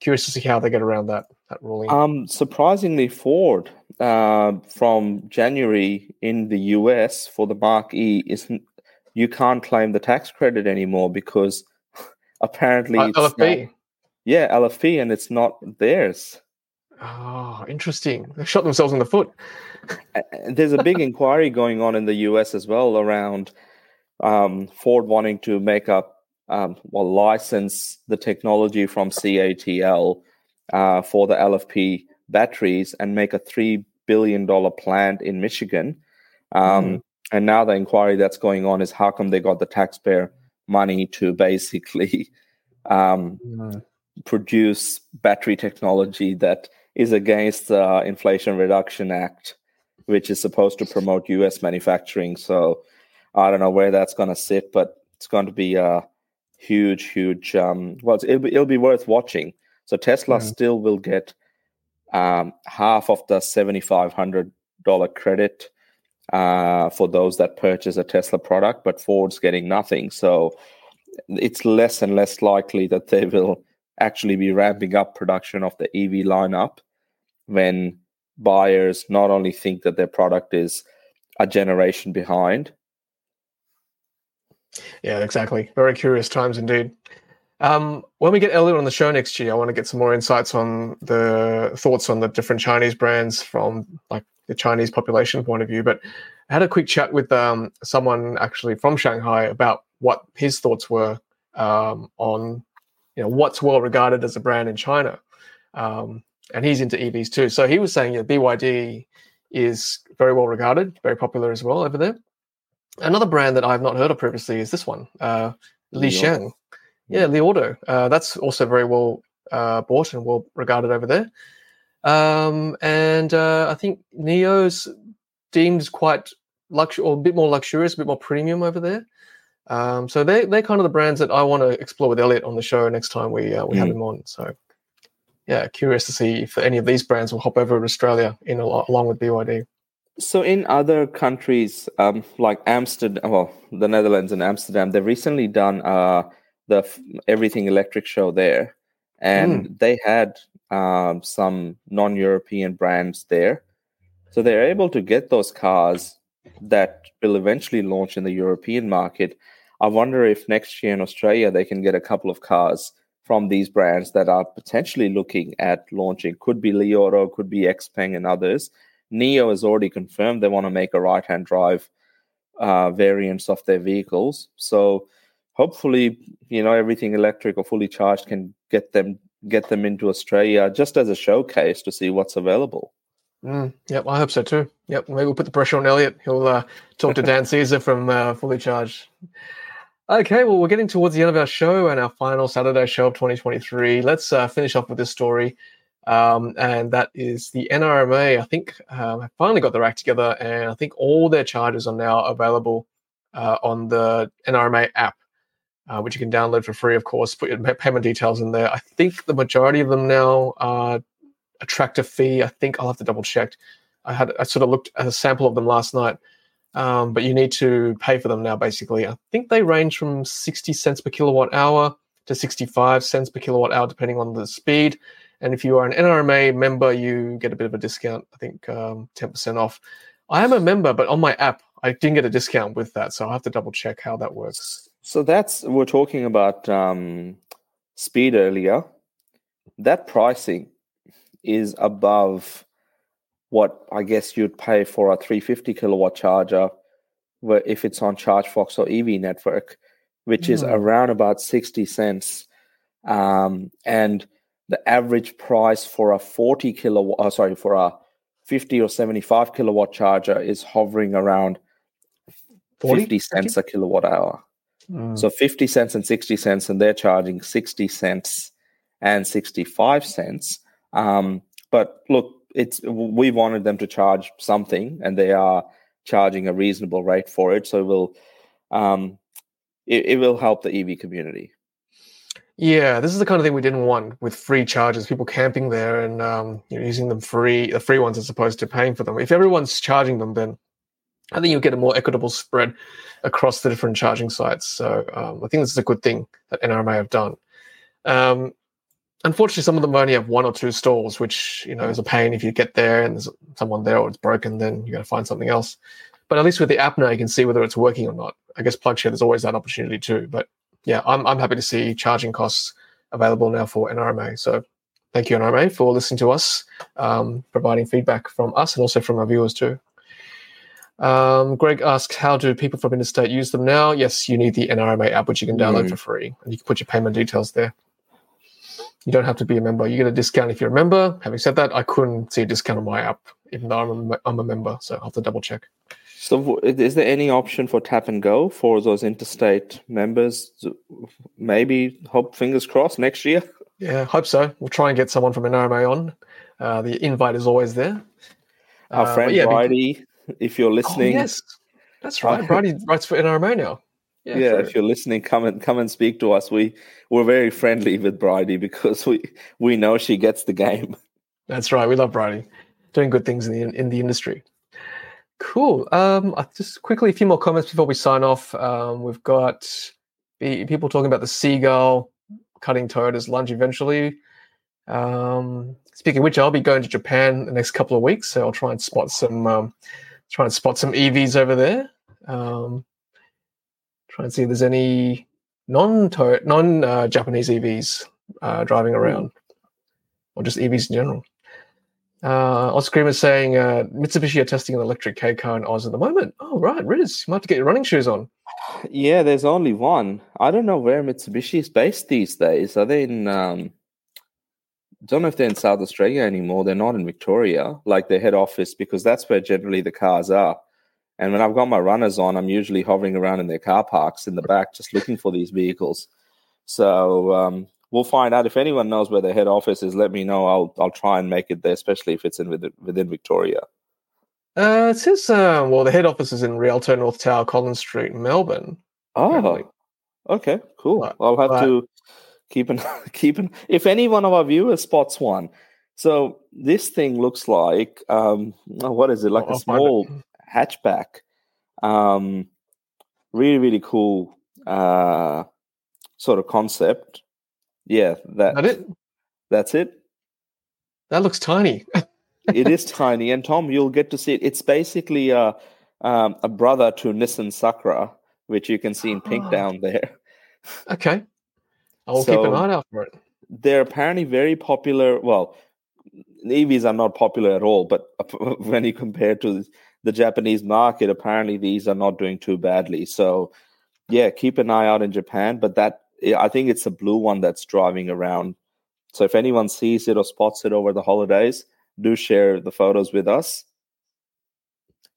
curious to see how they get around that that ruling. Um, surprisingly, Ford uh, from January in the US for the Mark E isn't. You can't claim the tax credit anymore because apparently uh, LFP. Not, yeah, LFP, and it's not theirs. Oh, interesting. They shot themselves in the foot. There's a big inquiry going on in the US as well around um, Ford wanting to make up um, well, license the technology from CATL uh, for the LFP batteries and make a $3 billion plant in Michigan. Um, mm. And now the inquiry that's going on is how come they got the taxpayer money to basically um, produce battery technology that is against the Inflation Reduction Act, which is supposed to promote US manufacturing. So I don't know where that's going to sit, but it's going to be a huge, huge. Um, well, it'll be, it'll be worth watching. So Tesla mm. still will get um, half of the seventy five hundred dollar credit uh, for those that purchase a Tesla product, but Ford's getting nothing. So it's less and less likely that they will actually be ramping up production of the EV lineup when buyers not only think that their product is a generation behind, yeah, exactly. Very curious times indeed. Um, when we get Elliot on the show next year, I want to get some more insights on the thoughts on the different Chinese brands from like the Chinese population point of view. But I had a quick chat with um, someone actually from Shanghai about what his thoughts were um, on you know what's well regarded as a brand in China, um, and he's into EVs too. So he was saying, yeah, BYD is very well regarded, very popular as well over there. Another brand that I've not heard of previously is this one, uh, Li Xiang. Yeah, Li Auto. Uh, that's also very well uh, bought and well regarded over there. Um, and uh, I think NIO's deemed quite luxury or a bit more luxurious, a bit more premium over there. Um, so they they're kind of the brands that I want to explore with Elliot on the show next time we uh, we mm. have him on. So yeah, curious to see if any of these brands will hop over to Australia in along with BYD. So in other countries um, like Amsterdam, well, the Netherlands and Amsterdam, they've recently done uh, the Everything Electric show there, and mm. they had um, some non-European brands there, so they're able to get those cars that will eventually launch in the European market. I wonder if next year in Australia they can get a couple of cars from these brands that are potentially looking at launching. Could be Li Auto, could be Xpeng, and others. NIO has already confirmed they want to make a right-hand drive uh, variants of their vehicles. So hopefully, you know, everything electric or fully charged can get them get them into Australia just as a showcase to see what's available. Mm, yep, I hope so too. Yep, maybe we'll put the pressure on Elliot. He'll uh, talk to Dan Caesar from uh, Fully Charged. Okay, well, we're getting towards the end of our show and our final Saturday show of 2023. Let's uh, finish off with this story. Um, and that is the NRMA. I think um, have finally got their act together, and I think all their charges are now available uh, on the NRMA app, uh, which you can download for free, of course. Put your payment details in there. I think the majority of them now are attractive fee. I think I'll have to double check. I had I sort of looked at a sample of them last night, um, but you need to pay for them now. Basically, I think they range from sixty cents per kilowatt hour to sixty-five cents per kilowatt hour, depending on the speed. And if you are an NRMA member, you get a bit of a discount. I think um, ten percent off. I am a member, but on my app, I didn't get a discount with that, so I'll have to double check how that works. So that's we're talking about um, speed earlier. That pricing is above what I guess you'd pay for a 350 kilowatt charger, where if it's on ChargeFox or Evie Network, which mm. is hmm. around about 60 cents, um, and the average price for a 40 kilowatt, uh, sorry, for a 50 or 75 kilowatt charger is hovering around 40? 50 cents a kilowatt hour. Mm. So 50 cents and 60 cents, and they're charging 60 cents and 65 cents. Um, but look, it's we wanted them to charge something, and they are charging a reasonable rate for it. So it will um, it, it will help the EV community. Yeah, this is the kind of thing we didn't want with free charges, people camping there and um, you know, using them free, the free ones as opposed to paying for them. If everyone's charging them, then I think you'll get a more equitable spread across the different charging sites. So um, I think this is a good thing that NRMA have done. Um, unfortunately, some of them only have one or two stalls, which you know is a pain. If you get there and there's someone there or it's broken, then you got to find something else. But at least with the app now, you can see whether it's working or not. I guess PlugShare, there's always that opportunity too. But yeah, I'm I'm happy to see charging costs available now for NRMA. So thank you NRMA for listening to us, um, providing feedback from us and also from our viewers too. Um, Greg asks, how do people from interstate use them now? Yes, you need the NRMA app, which you can download mm. for free, and you can put your payment details there. You don't have to be a member. You get a discount if you're a member. Having said that, I couldn't see a discount on my app, even though I'm a, I'm a member. So I'll have to double check. So, is there any option for tap and go for those interstate members? Maybe, hope, fingers crossed, next year? Yeah, hope so. We'll try and get someone from NRMA on. Uh, the invite is always there. Our uh, friend yeah, Bridie, if you're oh, listening. Oh, yes, that's right. Bridie writes for NRMA now. Yeah, yeah if you're listening, come and come and speak to us. We we're very friendly with Bridie because we we know she gets the game. That's right. We love Bridie, doing good things in the in the industry. Cool. Um, just quickly a few more comments before we sign off. Um, we've got people talking about the seagull cutting Toyota's lunch eventually. Um, speaking of which, I'll be going to Japan the next couple of weeks, so I'll try and spot some um, try and spot some EVs over there. Um, try and see if there's any non non uh, Japanese EVs uh, driving around, or just EVs in general. Uh, Oscar is saying uh, Mitsubishi are testing an electric K car in Oz at the moment. Oh, right, Riz, you might have to get your running shoes on. Yeah, there's only one. I don't know where Mitsubishi is based these days. Are they in? Um, don't know if they're in South Australia anymore. They're not in Victoria, like their head office, because that's where generally the cars are. And when I've got my runners on, I'm usually hovering around in their car parks in the back, just looking for these vehicles. So um, we'll find out if anyone knows where their head office is. Let me know. I'll I'll try and make it there, especially if it's in within, within Victoria. Uh, it says, uh, well, the head office is in Rialto, North Tower, Collins Street, Melbourne. Oh, apparently. okay, cool. I'll have to keep an keep an. If any one of our viewers spots one, so this thing looks like um, what is it? Like I'll a small hatchback. Um, really, really cool uh, sort of concept. Yeah, that, that it. That's it. That looks tiny. it is tiny, and Tom, you'll get to see it. It's basically a um, a brother to Nissan Sakura, which you can see in pink oh. down there. Okay, I'll so, keep an eye out for it. They're apparently very popular. Well, EVs are not popular at all, but when you compare to the Japanese market, apparently these are not doing too badly. So, yeah, keep an eye out in Japan. But that I think it's a blue one that's driving around. So if anyone sees it or spots it over the holidays, do share the photos with us.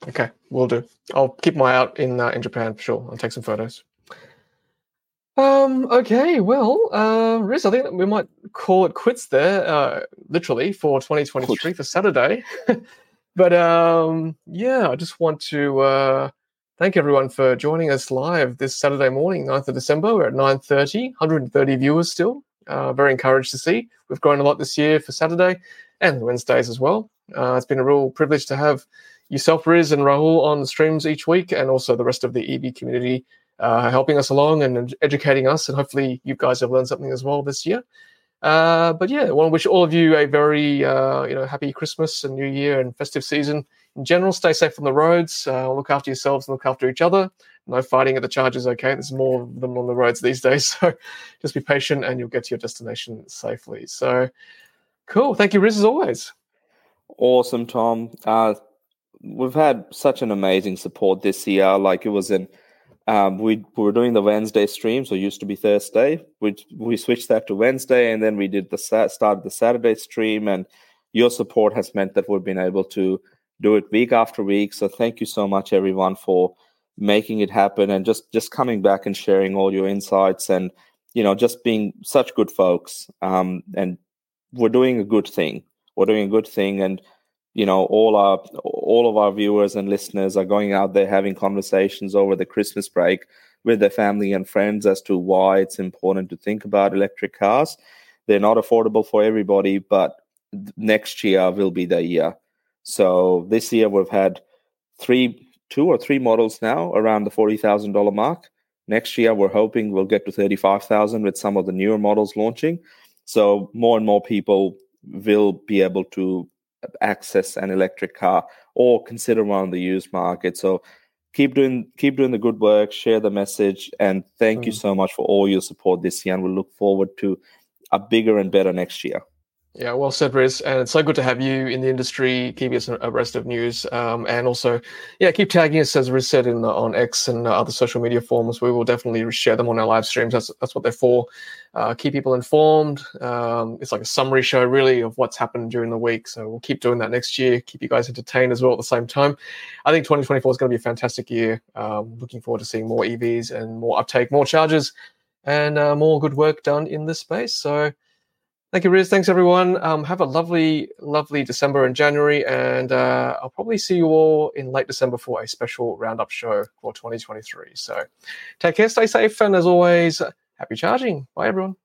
Okay, we'll do. I'll keep my eye out in uh, in Japan for sure. I'll take some photos. Um. Okay. Well, uh, Riz, I think we might call it quits there. Uh, literally for 2023 for Saturday. but um, yeah, I just want to uh, thank everyone for joining us live this Saturday morning, 9th of December. We're at 9.30, 130 viewers still. Uh, very encouraged to see. We've grown a lot this year for Saturday and Wednesdays as well. Uh, it's been a real privilege to have yourself, Riz, and Rahul on the streams each week, and also the rest of the EV community uh, helping us along and educating us. And hopefully, you guys have learned something as well this year. Uh, but yeah, I want to wish all of you a very uh, you know happy Christmas and New Year and festive season in general. Stay safe on the roads. Uh, look after yourselves and look after each other. No fighting at the charges. Okay, there's more of them on the roads these days. So just be patient and you'll get to your destination safely. So cool. Thank you, Riz, as always. Awesome, Tom. Uh, we've had such an amazing support this year. Like it was an um, we, we were doing the Wednesday stream, so it used to be Thursday. We we switched that to Wednesday, and then we did the start the Saturday stream. And your support has meant that we've been able to do it week after week. So thank you so much, everyone, for making it happen and just just coming back and sharing all your insights and you know just being such good folks. Um, and we're doing a good thing. We're doing a good thing, and you know all our all of our viewers and listeners are going out there having conversations over the christmas break with their family and friends as to why it's important to think about electric cars. They're not affordable for everybody but next year will be the year. So this year we've had three two or three models now around the $40000 mark. Next year we're hoping we'll get to 35000 with some of the newer models launching. So more and more people will be able to access an electric car or consider one on the used market. So keep doing keep doing the good work, share the message, and thank mm. you so much for all your support this year. And we we'll look forward to a bigger and better next year. Yeah, well said, Riz. And it's so good to have you in the industry, keeping us abreast of news. Um, and also, yeah, keep tagging us, as Riz said, in on X and other social media forms. We will definitely share them on our live streams. That's, that's what they're for. Uh, keep people informed. Um, it's like a summary show, really, of what's happened during the week. So we'll keep doing that next year, keep you guys entertained as well at the same time. I think 2024 is going to be a fantastic year. Um, looking forward to seeing more EVs and more uptake, more charges, and uh, more good work done in this space. So, Thank you, Riz. Thanks, everyone. Um, have a lovely, lovely December and January. And uh, I'll probably see you all in late December for a special roundup show for 2023. So take care, stay safe. And as always, happy charging. Bye, everyone.